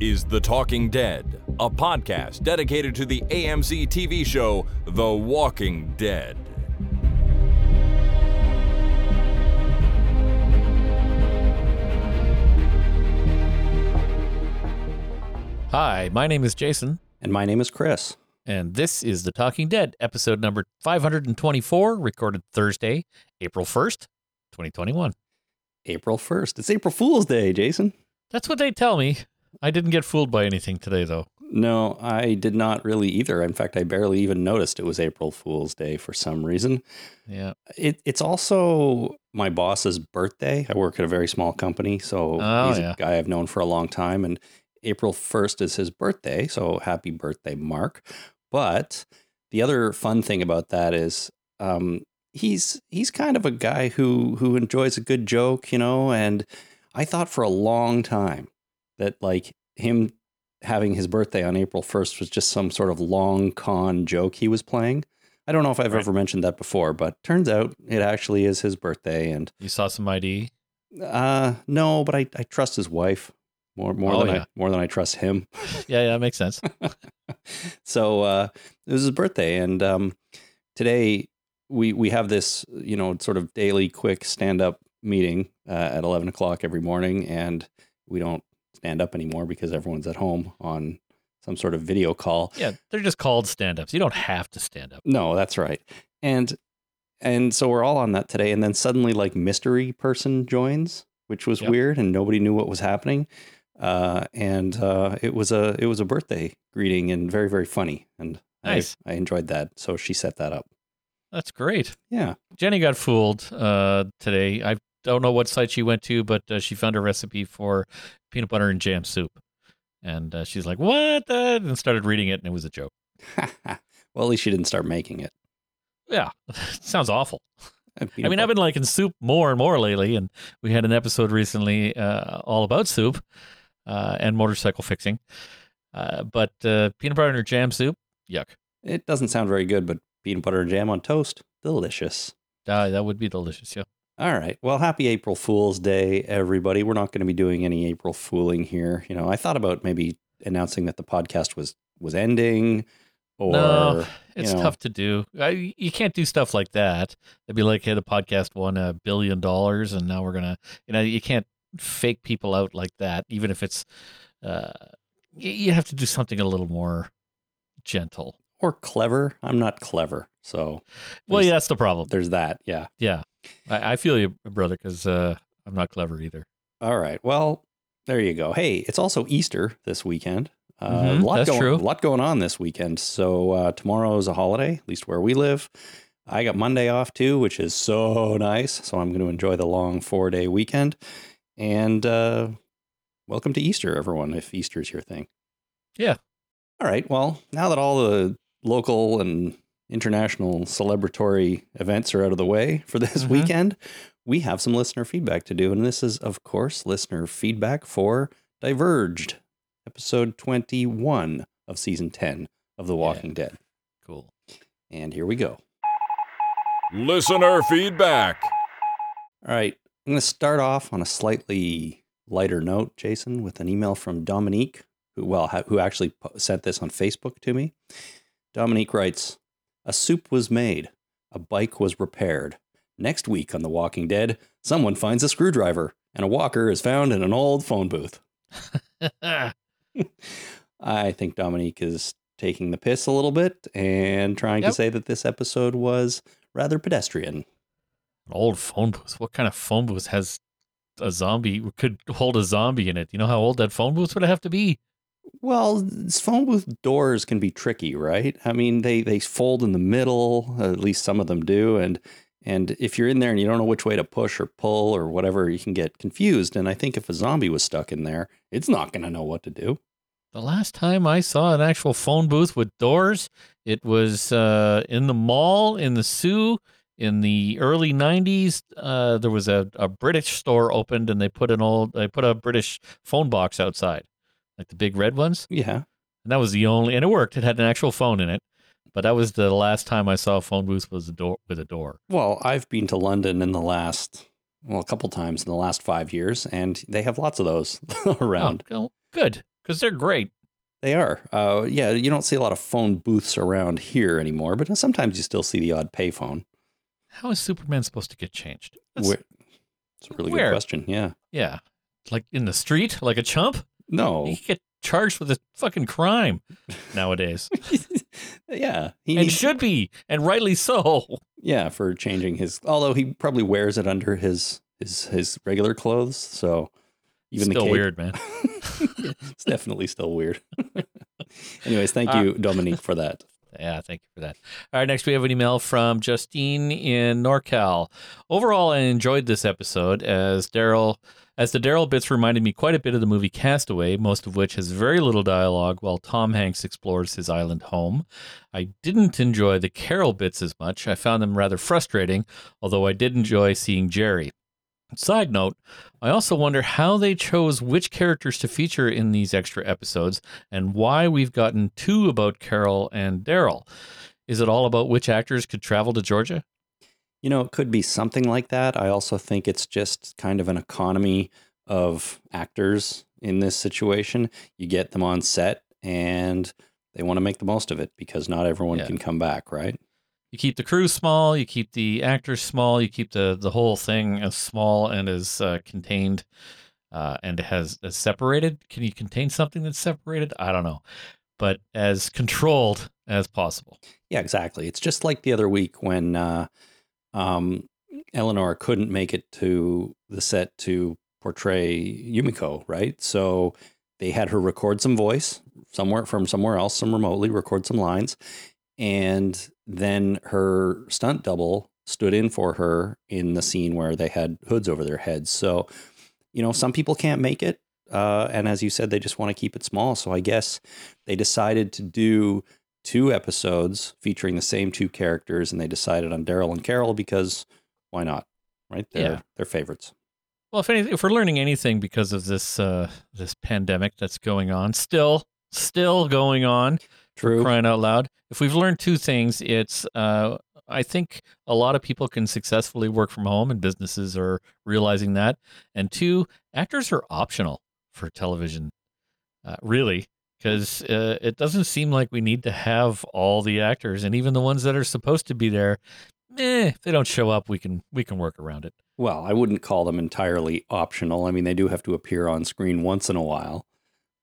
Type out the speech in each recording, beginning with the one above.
is The Talking Dead, a podcast dedicated to the AMC TV show The Walking Dead. Hi, my name is Jason, And my name is Chris. and this is The Talking Dead, episode number 524, recorded Thursday, April 1st, 2021. April 1st. It's April Fool's Day, Jason. That's what they tell me. I didn't get fooled by anything today, though. No, I did not really either. In fact, I barely even noticed it was April Fool's Day for some reason. Yeah. It, it's also my boss's birthday. I work at a very small company, so Oh, he's yeah. a guy I've known for a long time. And April 1st is his birthday. So happy birthday, Mark. But the other fun thing about that is um, he's he's kind of a guy who who enjoys a good joke, you know. And I thought for a long time that like him having his birthday on April 1st was just some sort of long con joke he was playing. I don't know if I've Right. ever mentioned that before, but turns out it actually is his birthday. And You saw some ID? uh, no, but I, I trust his wife more more Oh, than yeah. I more than I trust him. Yeah, yeah, that makes sense. so uh, it was his birthday, and um, today we we have this you know sort of daily quick stand up meeting uh, at eleven o'clock every morning, and we don't stand up anymore because everyone's at home on some sort of video call. Yeah, they're just called stand ups. You don't have to stand up. No, that's right, and and so we're all on that today, and then suddenly like mystery person joins, which was Yep. weird, and nobody knew what was happening. Uh, and uh, it was a it was a birthday greeting and very very funny and Nice. I, I enjoyed that. So she set that up. That's great. Yeah. Jenny got fooled uh, today. I don't know what site she went to, but uh, she found a recipe for peanut butter and jam soup. And uh, she's like, what? the-" And started reading it, and it was a joke. well, at least she didn't start making it. Yeah, sounds awful. I mean, I've been liking soup more and more lately, and we had an episode recently uh, all about soup uh, and motorcycle fixing. Uh, but uh, peanut butter and jam soup, yuck. it doesn't sound very good, but peanut butter and jam on toast, delicious. Uh, that would be delicious. Yeah. All right. Well, happy April Fool's Day, everybody. We're not going to be doing any April fooling here. You know, I thought about maybe announcing that the podcast was was ending, or no, you it's know. tough to do. I, you can't do stuff like that. It'd be like, hey, the podcast won a billion dollars, and now we're gonna, you know, you can't fake people out like that. Even if it's, uh, you have to do something a little more gentle. or clever. I'm not clever, so Well, yeah, that's the problem. there's that. Yeah. Yeah, I, I feel you, brother, because uh, I'm not clever either. All right. Well, there you go. Hey, it's also Easter this weekend. Uh, Mhm, a lot that's going, true. A lot going on this weekend. So uh, tomorrow is a holiday, at least where we live. I got Monday off too, which is so nice. So I'm going to enjoy the long four day weekend. And uh, welcome to Easter, everyone, if Easter's your thing. Yeah. All right. Well, now that all the local and international celebratory events are out of the way for this Mhm. weekend, we have some listener feedback to do. And this is, of course, listener feedback for Diverged, episode 21 of season 10 of The Walking Dead. Cool. And here we go. Listener feedback. All right. I'm going to start off on a slightly lighter note, Jason, with an email from Dominique, who, well, ha- who actually po- sent this on Facebook to me. Dominique writes A soup was made, a bike was repaired. Next week on The Walking Dead, someone finds a screwdriver, and a walker is found in an old phone booth. I think Dominique is taking the piss a little bit and trying to say that this episode was rather pedestrian. An old phone booth. What kind of phone booth has a zombie could hold a zombie in it? You know how old that phone booth would have to be? Well, phone booth doors can be tricky, right? I mean, they they fold in the middle. At least some of them do, and and if you're in there and you don't know which way to push or pull or whatever, you can get confused. And I think if a zombie was stuck in there, it's not going to know what to do. The last time I saw an actual phone booth with doors, it was uh, in the mall in the Soo in the early '90s. Uh, there was a, a British store opened, and they put an old they put a British phone box outside, like the big red ones, Yeah, and that was the only and it worked. It had an actual phone in it, but that was the last time I saw a phone booth was a door with a door. Well, I've been to London in the last, well, a couple times in the last five years, and they have lots of those around. Oh, good, because they're great. They are. Uh, yeah, you don't see a lot of phone booths around here anymore, but sometimes you still see the odd payphone. How is Superman supposed to get changed? That's- Where, it's a really Where? good question. Yeah. yeah, like in the street, like a chump. No. He get charged with a fucking crime nowadays, yeah. He and needs, should be, and rightly so. yeah, for changing his. Although he probably wears it under his his his regular clothes, so even the Still cape- weird, man. it's definitely still weird. Anyways, thank Uh, you, Dominique, for that. Yeah, thank you for that. All right, next we have an email from Justine in NorCal. Overall, I enjoyed this episode as Daryl, as the Daryl bits reminded me quite a bit of the movie Castaway, most of which has very little dialogue while Tom Hanks explores his island home. I didn't enjoy the Carol bits as much. I found them rather frustrating, although I did enjoy seeing Jerry. Side note, I also wonder how they chose which characters to feature in these extra episodes and why we've gotten two about Carol and Daryl. Is it all about which actors could travel to Georgia? You know, it could be something like that. I also think it's just kind of an economy of actors in this situation. You get them on set and they want to make the most of it because not everyone Yeah. can come back, right? You keep the crew small, you keep the actors small, you keep the, the whole thing as small and as uh, contained uh, and has as separated. Can you contain something that's separated? I don't know, but as controlled as possible. Yeah, exactly. It's just like the other week when uh, um, Eleanor couldn't make it to the set to portray Yumiko, right? So they had her record some voice somewhere from somewhere else, some remotely, record some lines. And then her stunt double stood in for her in the scene where they had hoods over their heads. So, you know, some people can't make it. Uh, and as you said, they just want to keep it small. So I guess they decided to do two episodes featuring the same two characters, and they decided on Daryl and Carol because why not? Right? They're Yeah. they're favorites. Well, if anything, if we're learning anything because of this uh, this pandemic that's going on, still still going on, True. crying out loud. If we've learned two things, it's uh, I think a lot of people can successfully work from home, and businesses are realizing that. And two, actors are optional for television, uh, really, because uh, it doesn't seem like we need to have all the actors, and even the ones that are supposed to be there. Eh, if they don't show up, we can we can work around it. Well, I wouldn't call them entirely optional. I mean, they do have to appear on screen once in a while.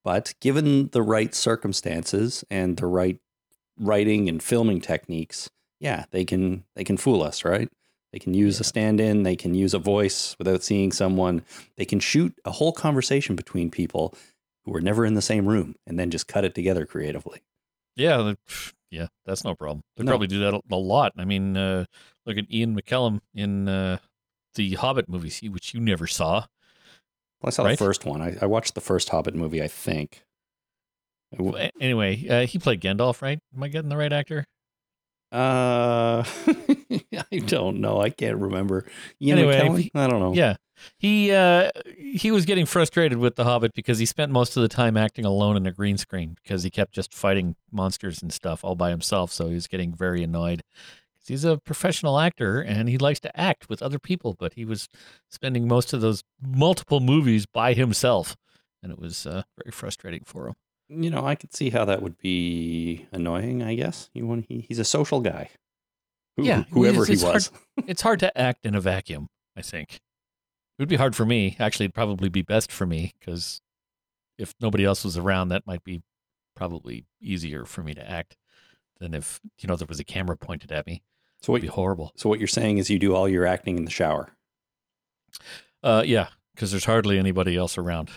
But given the right circumstances and the right writing and filming techniques, yeah, they can they can fool us, right? They can use a stand-in, they can use a voice without seeing someone. They can shoot a whole conversation between people who were never in the same room and then just cut it together creatively. Yeah, yeah, that's no problem. They No. probably do that a- lot. I mean, uh, look at Ian McKellen in uh, the Hobbit movies, which you never saw. Well, I saw Right? the first one. I, I watched the first Hobbit movie, I think. I w- A- Anyway, uh, he played Gandalf, right? Am I getting the right actor? Uh, I don't know. I can't remember. Ian Anyway, McKellen? I don't know. Yeah, he uh, he was getting frustrated with the Hobbit because he spent most of the time acting alone in a green screen because he kept just fighting monsters and stuff all by himself. So he was getting very annoyed. 'Cause He's a professional actor and he likes to act with other people, but he was spending most of those multiple movies by himself, and it was uh, very frustrating for him. You know, I could see how that would be annoying. I guess you want he, he's a social guy. Who- Yeah, whoever it's- he it's hard- was. it's hard to act in a vacuum. I think it would be hard for me. Actually, it'd probably be best for me because if nobody else was around, that might be probably easier for me to act than if you know there was a camera pointed at me. So what? It'd be horrible. So what you're saying is you do all your acting in the shower. Uh, yeah, because there's hardly anybody else around.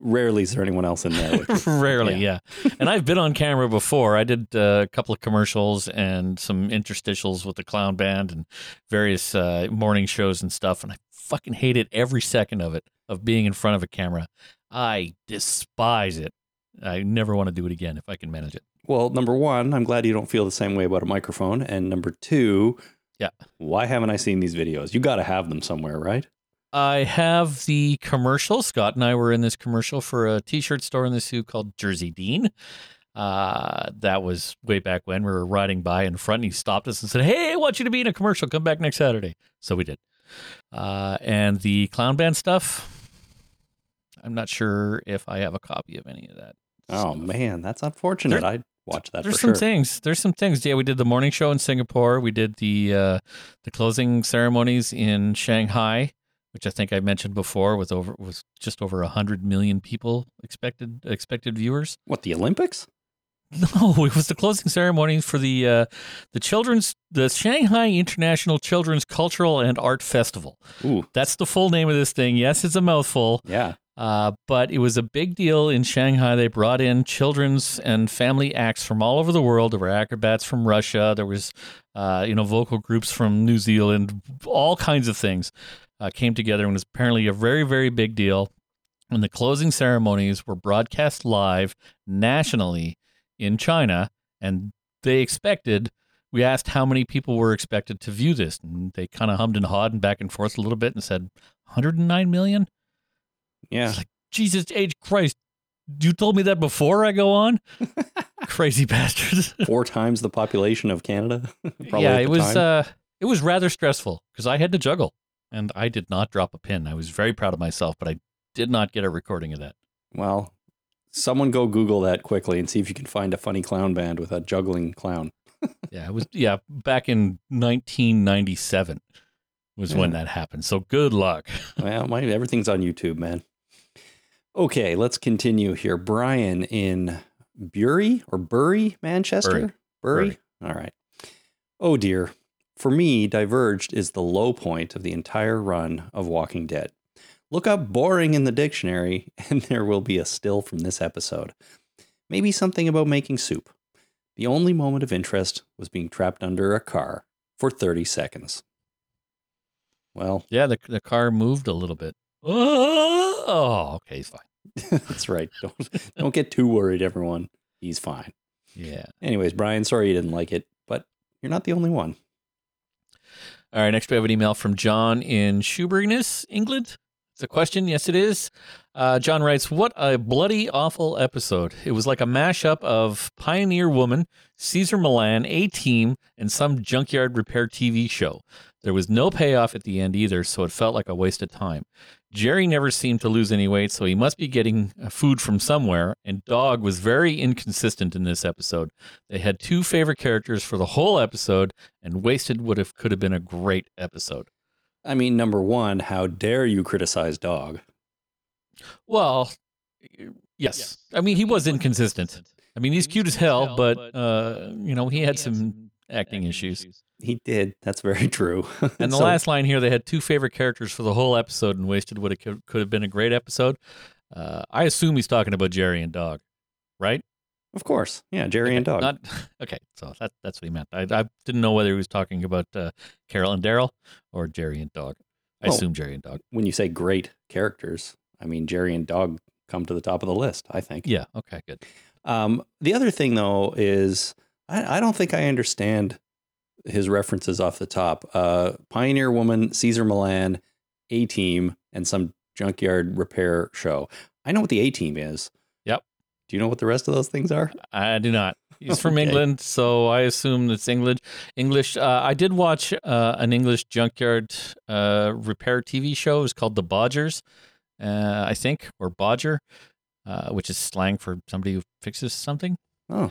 Rarely is there anyone else in there. Rarely, yeah. and I've been on camera before. I did uh, a couple of commercials and some interstitials with the clown band and various uh, morning shows and stuff. And I fucking hated every second of it, of being in front of a camera. I despise it. I never want to do it again if I can manage it. Well, number one, I'm glad you don't feel the same way about a microphone. And number two, Yeah. why haven't I seen these videos? You got to have them somewhere, right? I have the commercial. Scott and I were in this commercial for a t-shirt store in the Soo called Jersey Dean. Uh, that was way back when we were riding by in front and he stopped us and said, Hey, I want you to be in a commercial. Come back next Saturday. So we did. Uh, and the clown band stuff, I'm not sure if I have a copy of any of that. Oh man, that's unfortunate. I'd watch that There's some sure. things. There's some things. Yeah, we did the morning show in Singapore. We did the uh, the closing ceremonies in Shanghai, which I think I mentioned before, with over was just over hundred million people expected expected viewers. What the Olympics? No, it was the closing ceremony for the uh, the children's the Shanghai International Children's Cultural and Art Festival. Ooh, That's the full name of this thing. Yes, it's a mouthful. yeah. Uh, but it was a big deal in Shanghai. They brought in children's and family acts from all over the world. There were acrobats from Russia. There was, uh, you know, vocal groups from New Zealand. All kinds of things uh, came together and was apparently a very, very big deal. And the closing ceremonies were broadcast live nationally in China, and they expected. We asked how many people were expected to view this, and they kind of hummed and hawed and back and forth a little bit and said 109 million. Yeah. Jesus H Christ. You told me that before I go on? Crazy bastards. Four times the population of Canada. Probably yeah, it was uh it was rather stressful because I had to juggle and I did not drop a pin. I was very proud of myself, but I did not get a recording of that. well, someone go Google that quickly and see if you can find a funny clown band with a juggling clown. Yeah, it was yeah, back in 1997 was when that happened. So good luck. well, my, everything's on YouTube, man. Okay, let's continue here. Brian in Bury or Bury, Manchester? Bury. All right. Oh dear. For me, Diverged is the low point of the entire run of Walking Dead. Look up boring in the dictionary, and there will be a still from this episode. Maybe something about making soup. The only moment of interest was being trapped under a car for 30 seconds. Well, Yeah, the the car moved a little bit. Oh, okay, he's fine. that's right. Don't, don't get too worried, everyone. He's fine. Yeah. Anyways, Brian, sorry you didn't like it, but you're not the only one. All right, next we have an email from John in Shoeburyness, England. It's a question. Yes, it is. Uh, John writes, What a bloody awful episode. It was like a mashup of Pioneer Woman, Cesar Millan, A Team, and some junkyard repair TV show. There was no payoff at the end either, so it felt like a waste of time. Jerry never seemed to lose any weight, so he must be getting uh, food from somewhere, and Dog was very inconsistent in this episode. They had two favorite characters for the whole episode, and wasted would have could have been a great episode. I mean, number one, how dare you criticize Dog? Well, yes. I mean, he was inconsistent. I mean, he's cute as hell, but uh, you know, he had some acting issues. He did. That's very true. And the So- last line here, they had two favorite characters for the whole episode, and wasted what have could, could have been a great episode. Uh, I assume he's talking about Jerry and Dog, right? of course, yeah, Jerry Okay, and Dog. Not okay. So that that's what he meant. I, I didn't know whether he was talking about uh, Carol and Daryl or Jerry and Dog. I Well- assume Jerry and Dog. when you say great characters, I mean Jerry and Dog come to the top of the list. I think. Yeah. Okay. Good. Um, the other thing though is I, I don't think I understand his references off the top. Uh, Pioneer Woman, Cesar Millan, A Team, and some junkyard repair show. I know what the A Team is. Yep. Do you know what the rest of those things are? I do not. He's from Okay. England, so I assume it's English. English. Uh, I did watch uh, an English junkyard uh, repair TV show. It was called The Bodgers, uh, I think, or Bodger, uh, which is slang for somebody who fixes something. Oh,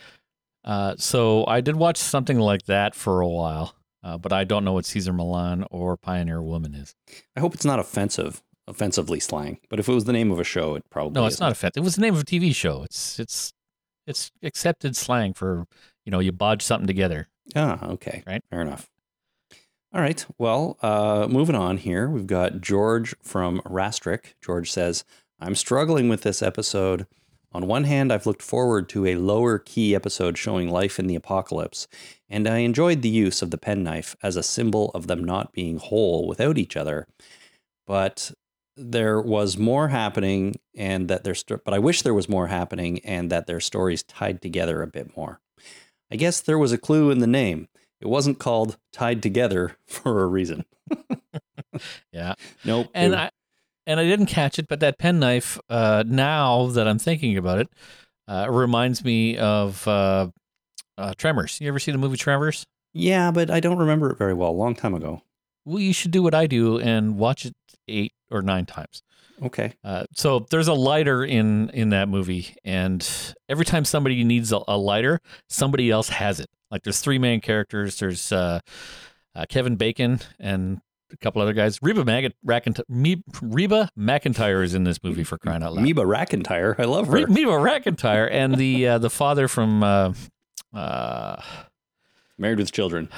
Uh, so I did watch something like that for a while, uh, but I don't know what Cesar Millan or Pioneer Woman is. I hope it's not offensive, offensively slang. But if it was the name of a show, it probably No, it's isn't. not offensive. It was the name of a TV show. It's it's it's accepted slang for you know you bodge something together. Ah, okay. Right. Fair enough. All right. Well, uh, moving on here, we've got George from Rastrick. George says, I'm struggling with this episode. On one hand, I've looked forward to a lower key episode showing life in the apocalypse, and I enjoyed the use of the penknife as a symbol of them not being whole without each other. But there was more happening, and that their sto- but I wish there was more happening, and that their stories tied together a bit more. I guess there was a clue in the name. It wasn't called Tied Together for a reason. Yeah. Nope. and I and I didn't catch it, but that penknife. Uh, now that I'm thinking about it, uh, reminds me of uh, uh, Tremors. You ever see the movie Tremors? yeah, but I don't remember it very well. A long time ago. Well, you should do what I do and watch it eight or nine times. Okay. Uh, so there's a lighter in in that movie, and every time somebody needs a, a lighter, somebody else has it. Like there's three main characters. There's uh, uh, Kevin Bacon and a couple other guys. Reba, Mag- Rackent- Me- Reba McEntire is in this movie for crying out loud. Meba Rackentire. I love her. Re- Reba McEntire and the uh, the father from uh, uh, Married with Children.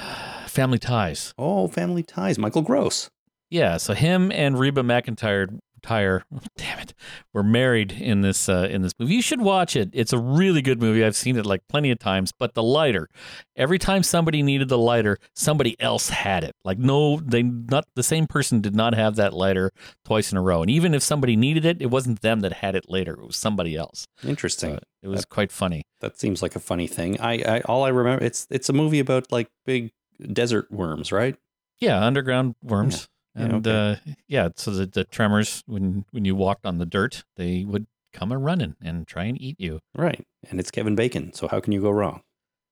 Family Ties. Oh, Family Ties. Michael Gross. Yeah, so him and Reba McEntire tire. Damn it. Were married in this uh, in this movie. You should watch it. It's a really good movie. I've seen it like plenty of times but the lighter. Every time somebody needed the lighter somebody else had it. Like no they not the same person did not have that lighter twice in a row. And even if somebody needed it it wasn't them that had it later. It was somebody else. Interesting. So it was quite funny. that seems like a funny thing. I, I all I remember it's it's a movie about like big desert worms, right? yeah underground worms. Yeah, and okay. uh, yeah so the, the tremors when when you walked on the dirt they would come a running and try and eat you Right. And it's Kevin Bacon, so how can you go wrong?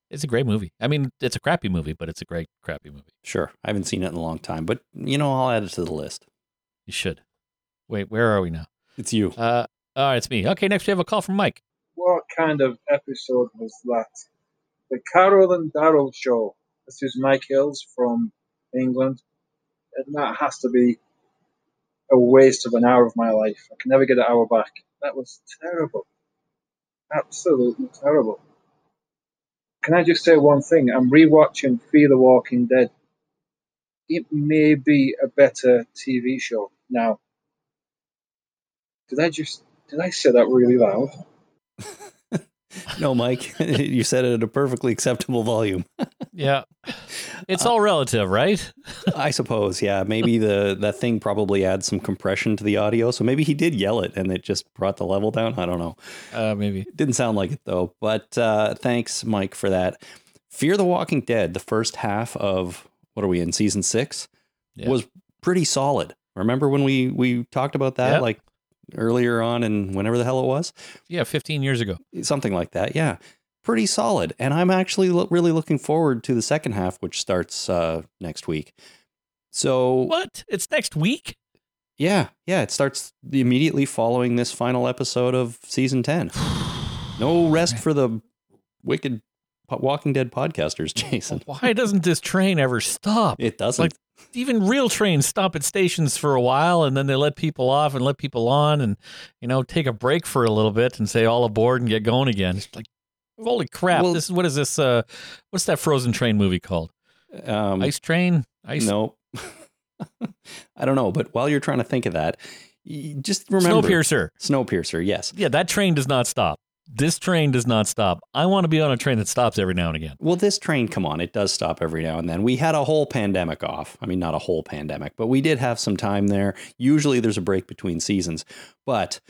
It's a great movie. I mean, it's a crappy movie, but it's a great crappy movie. Sure. I haven't seen it in a long time, but you know, I'll add it to the list. You should. Wait, where are we now? It's you. Uh, oh, it's me. Okay, next we have a call from Mike. What kind of episode was that? The Carol and Daryl show. This is Mike Hills from England. And that has to be a waste of an hour of my life. I can never get an hour back. That was terrible. Absolutely terrible. Can I just say one thing? I'm rewatching Fear the Walking Dead. It may be a better TV show now. Did I just did I say that really loud? no, Mike, you said it at a perfectly acceptable volume. Yeah, it's all relative, right? I suppose, yeah. Maybe the that thing probably adds some compression to the audio, so maybe he did yell it and it just brought the level down. I don't know. Uh, maybe. It didn't sound like it though. But uh, thanks, Mike, for that. Fear the Walking Dead, the first half of what are we in season six, Yeah. was pretty solid. Remember when we we talked about that Yep. like earlier on and whenever the hell it was, Yeah, 15 years ago. something like that. Yeah, pretty solid. And I'm actually lo- really looking forward to the second half, which starts uh, next week. So What? It's next week? yeah, yeah, it starts immediately following this final episode of season ten. No rest for the wicked Walking Dead podcasters, Jason. Why doesn't this train ever stop? It doesn't. Like even real trains stop at stations for a while and then they let people off and let people on and you know take a break for a little bit and say all aboard and get going again. It's like holy crap! Well- this is what is this? Uh, what's that Frozen train movie called? um, Ice Train? Ice no, I don't know. But while you're trying to think of that, just remember Snowpiercer. Snowpiercer. Yes. Yeah, that train does not stop. This train does not stop. I want to be on a train that stops every now and again. Well, this train, come on, it does stop every now and then. We had a whole pandemic off. I mean, not a whole pandemic, but we did have some time there. Usually there's a break between seasons. But,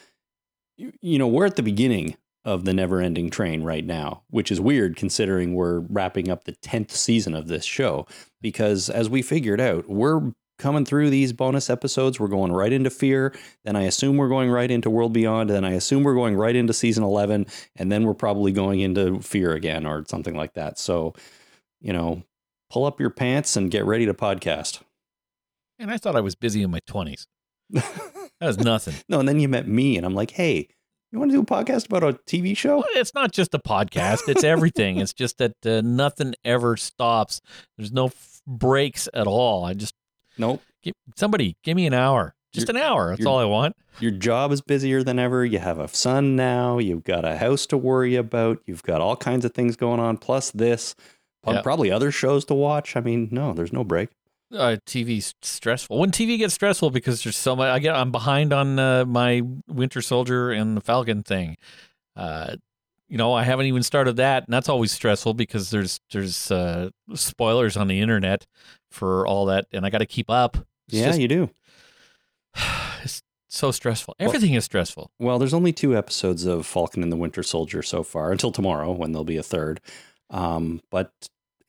you know, we're at the beginning of the never ending train right now, which is weird considering we're wrapping up the 10th season of this show. Because as we figured out, we're coming through these bonus episodes. We're going right into Fear. Then I assume we're going right into World Beyond. Then I assume we're going right into season 11. And then we're probably going into Fear again or something like that. So, you know, pull up your pants and get ready to podcast. And I thought I was busy in my 20s. That was nothing. No, and then you met me, and I'm like, hey, you want to do a podcast about a TV show? Well, it's not just a podcast, it's everything. it's just that uh, nothing ever stops. There's no f- breaks at all. I just, Nope. give, somebody give me an hour. Just You're- an hour. That's you're- all I want. Your job is busier than ever. You have a son now. You've got a house to worry about. You've got all kinds of things going on, plus this. Yeah. Probably other shows to watch. I mean, no, there's no break. Uh, TV's stressful. When TV gets stressful because there's so much, I get I'm behind on uh, my Winter Soldier and the Falcon thing. Uh, you know, I haven't even started that, and that's always stressful because there's there's uh, spoilers on the internet for all that, and I got to keep up. It's yeah, just- you do. it's so stressful. Everything is stressful. Well, there's only two episodes of Falcon and the Winter Soldier so far until tomorrow when there'll be a third. Um, but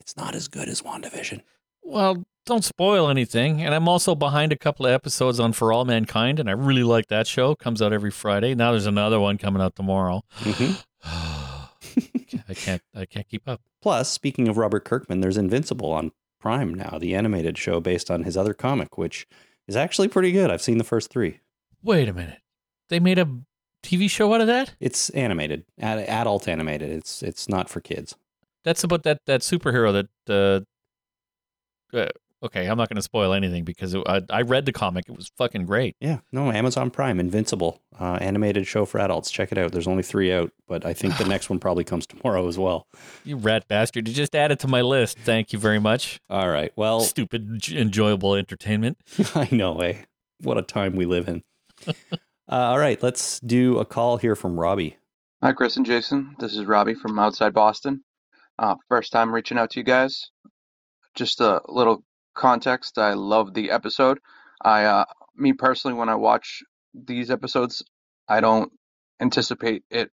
it's not as good as WandaVision. Well, don't spoil anything. And I'm also behind a couple of episodes on For All Mankind, and I really like that show. Comes out every Friday. Now there's another one coming out tomorrow. Mhm. I can't. I can't keep up. Plus, speaking of Robert Kirkman, there's Invincible on Prime now, the animated show based on his other comic, which is actually pretty good. I've seen the first three. Wait a minute. They made a TV show out of that. It's animated, ad- adult animated. It's it's not for kids. That's about that that superhero that. Uh, uh, okay, I'm not going to spoil anything because it, I I read the comic. It was fucking great. Yeah, no, Amazon Prime, Invincible, uh, animated show for adults. Check it out. There's only three out, but I think the next one probably comes tomorrow as well. You rat bastard! You just added to my list. Thank you very much. All right. Well, Stupid, j- enjoyable entertainment. I know, eh? What a time we live in. uh, all right, let's do a call here from Robbie. Hi, Chris and Jason. This is Robbie from outside Boston. Uh, first time reaching out to you guys. Just a little context. I love the episode. I, uh, me personally, when I watch these episodes, I don't anticipate it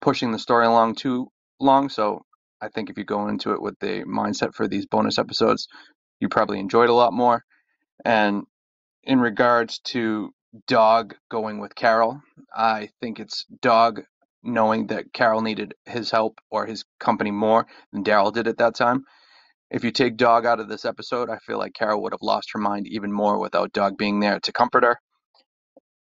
pushing the story along too long. So I think if you go into it with the mindset for these bonus episodes, you probably enjoyed a lot more. And in regards to Dog going with Carol, I think it's Dog knowing that Carol needed his help or his company more than Daryl did at that time. If you take Dog out of this episode, I feel like Carol would have lost her mind even more without Dog being there to comfort her.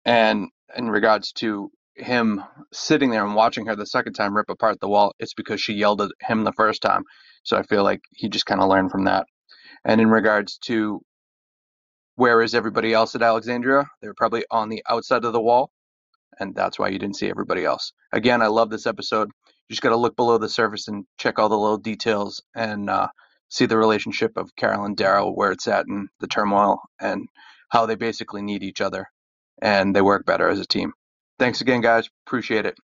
And in regards to him sitting there and watching her the second time rip apart the wall, it's because she yelled at him the first time. So I feel like he just kind of learned from that. And in regards to where is everybody else at Alexandria, they're probably on the outside of the wall and that's why you didn't see everybody else. Again, I love this episode. You just got to look below the surface and check all the little details and uh, see the relationship of Carol and Daryl, where it's at, and the turmoil, and how they basically need each other, and they work better as a team. Thanks again, guys. Appreciate it.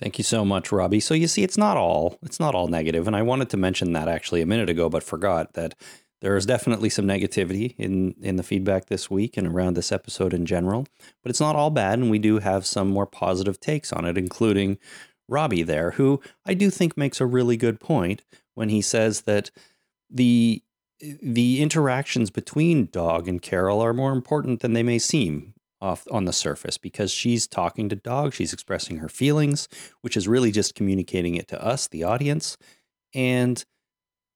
Thank you so much, Robbie. So you see, it's not all it's not all negative, and I wanted to mention that actually a minute ago, but forgot that there is definitely some negativity in in the feedback this week and around this episode in general. But it's not all bad, and we do have some more positive takes on it, including Robbie there, who I do think makes a really good point when he says that the the interactions between Dog and Carol are more important than they may seem off on the surface because she's talking to Dog, she's expressing her feelings, which is really just communicating it to us, the audience, and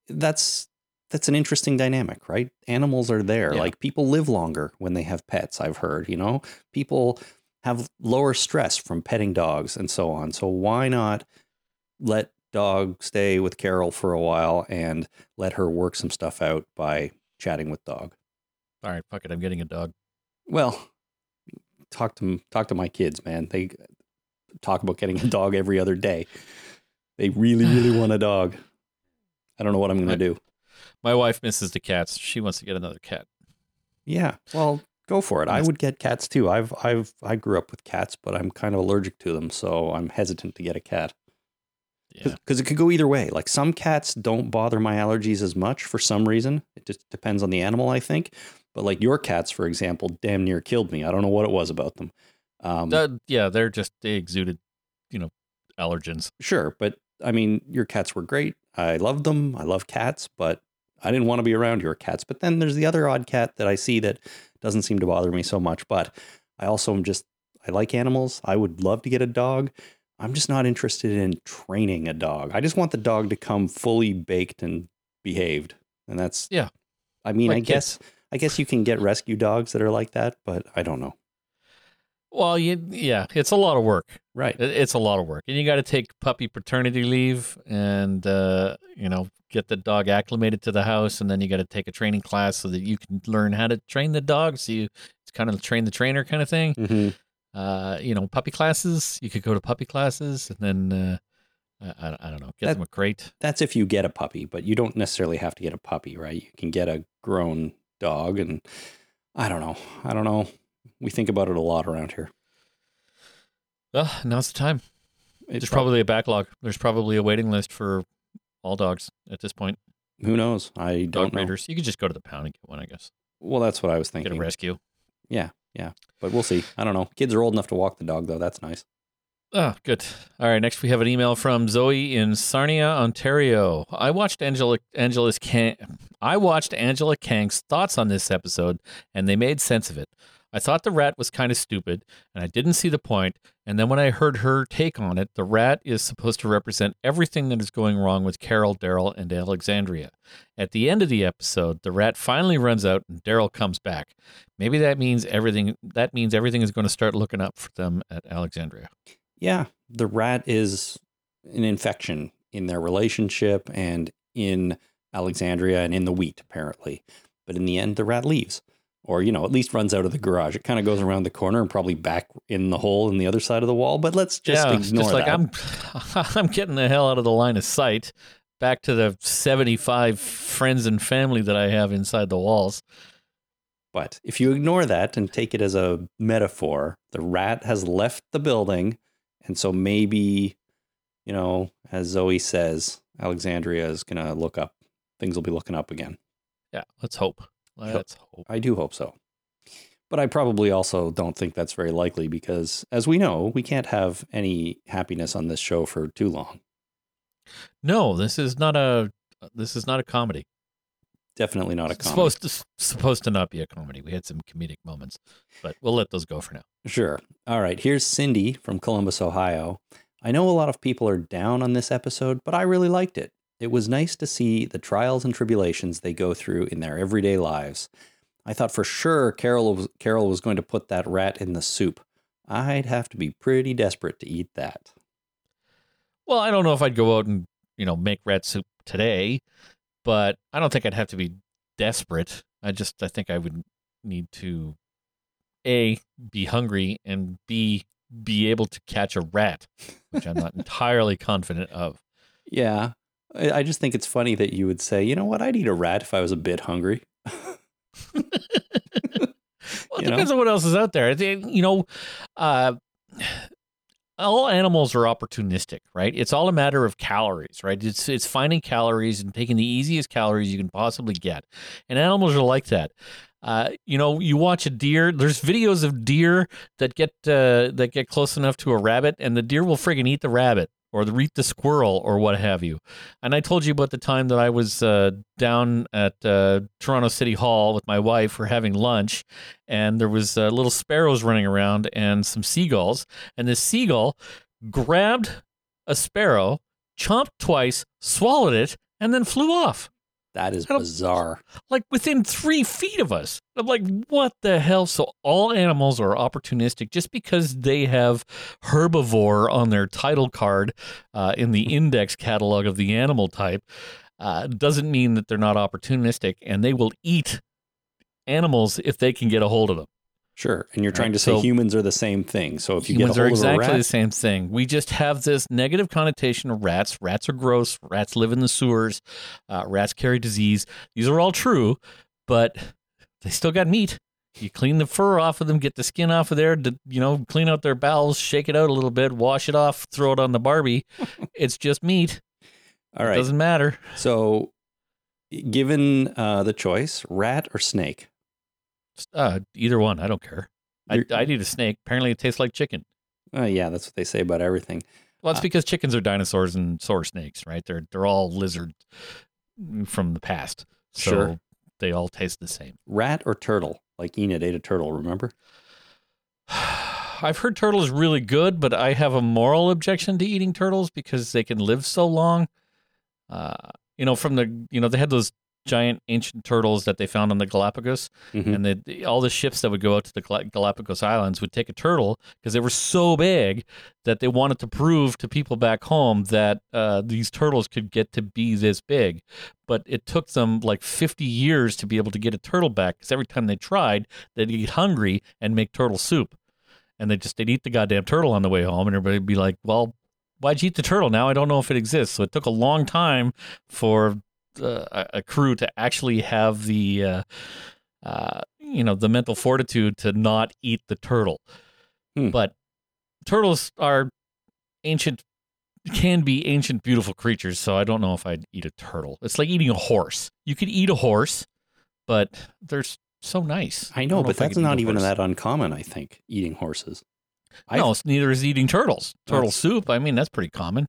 that's that's an interesting dynamic, right? Animals are there. Yeah. Like people live longer when they have pets, I've heard, you know? People have lower stress from petting dogs and so on. So why not let dog stay with Carol for a while and let her work some stuff out by chatting with dog? All right, fuck it. I'm getting a dog. Well, talk to talk to my kids, man. They talk about getting a dog every other day. They really, really want a dog. I don't know what I'm going to do. My wife misses the cats. She wants to get another cat. Yeah, well, go for it. I would get cats too. I've I've I grew up with cats, but I'm kind of allergic to them, so I'm hesitant to get a cat Yeah. because it could go either way. Like some cats don't bother my allergies as much for some reason. It just depends on the animal, I think. But like your cats, for example, damn near killed me. I don't know what it was about them. Um, Uh, yeah, they're just they exuded, you know, allergens. Sure, but I mean, your cats were great. I loved them. I love cats, but I didn't want to be around your cats. But then there's the other odd cat that I see that doesn't seem to bother me so much. But I also am just, I like animals. I would love to get a dog. I'm just not interested in training a dog. I just want the dog to come fully baked and behaved. And that's, Yeah. I mean, Like I guess, I guess you can get rescue dogs that are like that, but I don't know. Well, you, yeah, it's a lot of work. Right. It- It's a lot of work, and you got to take puppy paternity leave, and uh, you know, get the dog acclimated to the house, and then you got to take a training class so that you can learn how to train the dog. So you, it's kind of train the trainer kind of thing. hmm Uh, you know, puppy classes. You could go to puppy classes, and then uh, I, I- don't know, get That- them a crate. that's if you get a puppy, but you don't necessarily have to get a puppy, right? You can get a grown dog, and I don't know. I don't know. We think about it a lot around here. Well, now's the time. It There's prob- probably a backlog. There's probably a waiting list for all dogs at this point. who knows. I don't know. breeders. You could just go to the pound and get one, I guess. Well, that's what I was Get a thinking. rescue. Yeah, yeah, but we'll see. I don't know. Kids are old enough to walk the dog, though. That's nice. Oh, good. All right. Next, we have an email from Zoe in Sarnia, Ontario. I watched Angela Angela's Kang. I watched Angela Kang's thoughts on this episode, and they made sense of it. I thought the rat was kind of stupid and I didn't see the point. And then when I heard her take on it, the rat is supposed to represent everything that is going wrong with Carol, Daryl, and Alexandria. At the end of the episode, the rat finally runs out and Daryl comes back. Maybe that means everything that means everything is going to start looking up for them at Alexandria. Yeah, the rat is an infection in their relationship and in Alexandria and in the wheat, apparently. But in the end, the rat leaves, or, you know, at least runs out of the garage. It kind of goes around the corner and probably back in the hole in the other side of the wall. But let's just yeah, ignore just like that. I'm I'm getting the hell out of the line of sight back to the 75 friends and family that I have inside the walls. But if you ignore that and take it as a metaphor, the rat has left the building. And so maybe, you know, as Zoe says, Alexandria is going to look up. Things will be looking up again. Yeah, let's hope. Let's hope. I do hope so. But I probably also don't think that's very likely because, as we know, we can't have any happiness on this show for too long. No, this is not a this is not a comedy. Definitely not a It's comedy. supposed to supposed to not be a comedy. We had some comedic moments, but we'll let those go for now. Sure. All right. Here's Cindy from Columbus, Ohio. I know a lot of people are down on this episode, but I really liked it. It was nice to see the trials and tribulations they go through in their everyday lives. I thought for sure Carol was, Carol was going to put that rat in the soup. I'd have to be pretty desperate to eat that. Well, I don't know if I'd go out and you know make rat soup today, but I don't think I'd have to be desperate. I just I think I would need to a be hungry and b be able to catch a rat, which I'm not entirely confident of. Yeah. I just think it's funny that you would say, you know what, I'd eat a rat if I was a bit hungry. Well, it You know? depends on what else is out there. You know, uh, all animals are opportunistic, right? It's all a matter of calories, right? It's it's finding calories and taking the easiest calories you can possibly get, and animals are like that. Uh, you know, you watch a deer. There's videos of deer that get uh, that get close enough to a rabbit, and the deer will friggin' eat the rabbit or the, eat the squirrel or what have you. And I told you about the time that I was uh, down at uh, Toronto City Hall with my wife for having lunch, and there was uh, little sparrows running around and some seagulls, and this seagull grabbed a sparrow, chomped twice, swallowed it, and then flew off That is bizarre. like within three feet of us. I'm like, what the hell? So all animals are opportunistic just because they have herbivore on their title card uh, in the index catalog of the animal type uh, doesn't mean that they're not opportunistic and they will eat animals if they can get a hold of them. Sure. And you're trying to say so- humans are the same thing. So if you Humans get a are exactly a the same thing. We just have this negative connotation of rats. Rats are gross. Rats live in the sewers. Uh, rats carry disease. These are all true, but they still got meat. You clean the fur off of them, get the skin off of there, you know, clean out their bowels, shake it out a little bit, wash it off, throw it on the Barbie. it's just meat. All right. It doesn't matter. So, given uh, the choice, rat or snake? Uh, either one, I don't care. I, I'd eat a snake. Apparently, it tastes like chicken. Uh, yeah, that's what they say about everything. Well, it's Uh, because chickens are dinosaurs and so are snakes, right? They're they're all lizard from the past, so Sure. they all taste the same. Rat or turtle? Like Enid ate a turtle, remember? I've heard turtle is really good, but I have a moral objection to eating turtles because they can live so long. Uh, you know, from the you know they had those giant ancient turtles that they found on the Galapagos, Mhm. and they, all the ships that would go out to the Gal- Galapagos Islands would take a turtle because they were so big that they wanted to prove to people back home that uh, these turtles could get to be this big. But it took them like 50 years to be able to get a turtle back because every time they tried, they'd get hungry and make turtle soup. And they just they'd eat the goddamn turtle on the way home, and everybody'd be like, "Well, why'd you eat the turtle? Now I don't know if it exists." So it took a long time for uh, a, crew to actually have the uh, uh, you know the mental fortitude to not eat the turtle. Hmm. But turtles are ancient, can be ancient, beautiful creatures. So I don't know if I'd eat a turtle. It's like eating a horse. You could eat a horse, but they're so nice. I know, don't but that's not even horse. that uncommon, I think, eating horses. I've- No, neither is eating turtles. Turtle That's- soup. I mean, that's pretty common.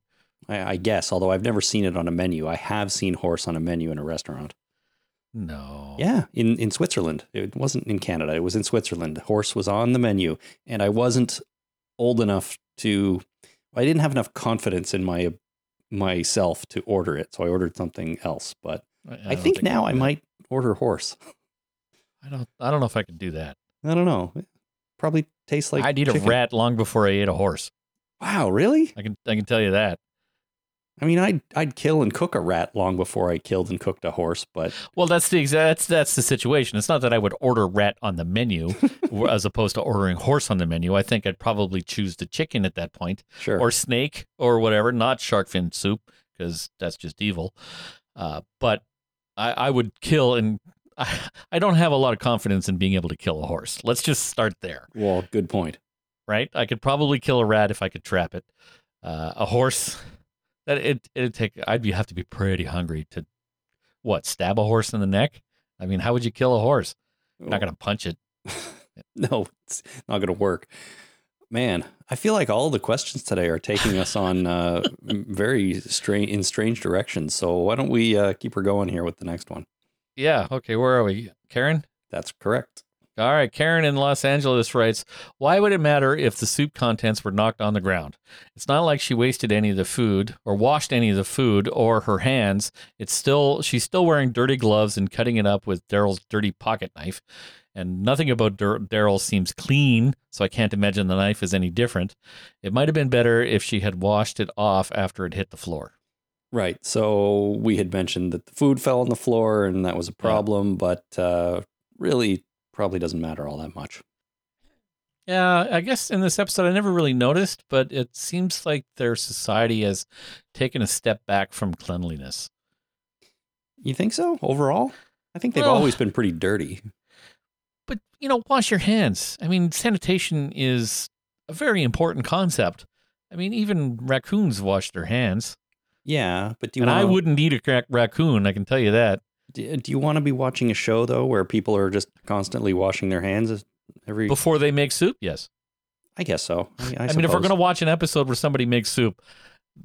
I, I guess, although I've never seen it on a menu. I have seen horse on a menu in a restaurant. No. Yeah, in, in Switzerland. It wasn't in Canada. It was in Switzerland. Horse was on the menu, and I wasn't old enough to. I didn't have enough confidence in my myself to order it, so I ordered something else. But I, don't think, now I could do that. might order horse. I don't. I don't know if I could do that. I don't know. It probably tastes like I'd eat chicken. a rat long before I ate a horse. Wow, really? I can. I can tell you that. I mean, I'd I'd kill and cook a rat long before I killed and cooked a horse, but Well, that's the exact. That's, that's the situation. It's not that I would order rat on the menu, as opposed to ordering horse on the menu. I think I'd probably choose the chicken at that point, sure. or snake, or whatever. Not shark fin soup because that's just evil. Uh, but I, I would kill, and I, I don't have a lot of confidence in being able to kill a horse. Let's just start there. well, good point. right? I could probably kill a rat if I could trap it. Uh, a horse, that it it'd take. I'd be have to be pretty hungry to what stab a horse in the neck. I mean, how would you kill a horse? You're not gonna punch it. no, it's not to work. Man, I feel like all the questions today are taking us on uh, very strange in strange directions. So why don't we uh, keep her going here with the next one? Yeah. Okay. Where are we, Karen? That's correct. All right. Karen in Los Angeles writes, "Why would it matter if the soup contents were knocked on the ground? It's not like she wasted any of the food or washed any of the food or her hands. It's still she's still wearing dirty gloves and cutting it up with Daryl's dirty pocket knife." And nothing about Daryl seems clean, so I can't imagine the knife is any different. It might have been better if she had washed it off after it hit the floor. Right. So we had mentioned that the food fell on the floor and that was a problem, but uh, really probably doesn't matter all that much. Yeah, I guess in this episode I never really noticed, but it seems like their society has taken a step back from cleanliness. You think so overall? I think they've Well- always been pretty dirty. But, you know, wash your hands. I mean, sanitation is a very important concept. I mean, even raccoons wash their hands. Yeah, but do you and I wanna, wouldn't eat a crack raccoon, I can tell you that. Do, do you want to be watching a show though where people are just constantly washing their hands every? Before they make soup, yes. I guess so. I, I, I, mean, if we're going to watch an episode where somebody makes soup,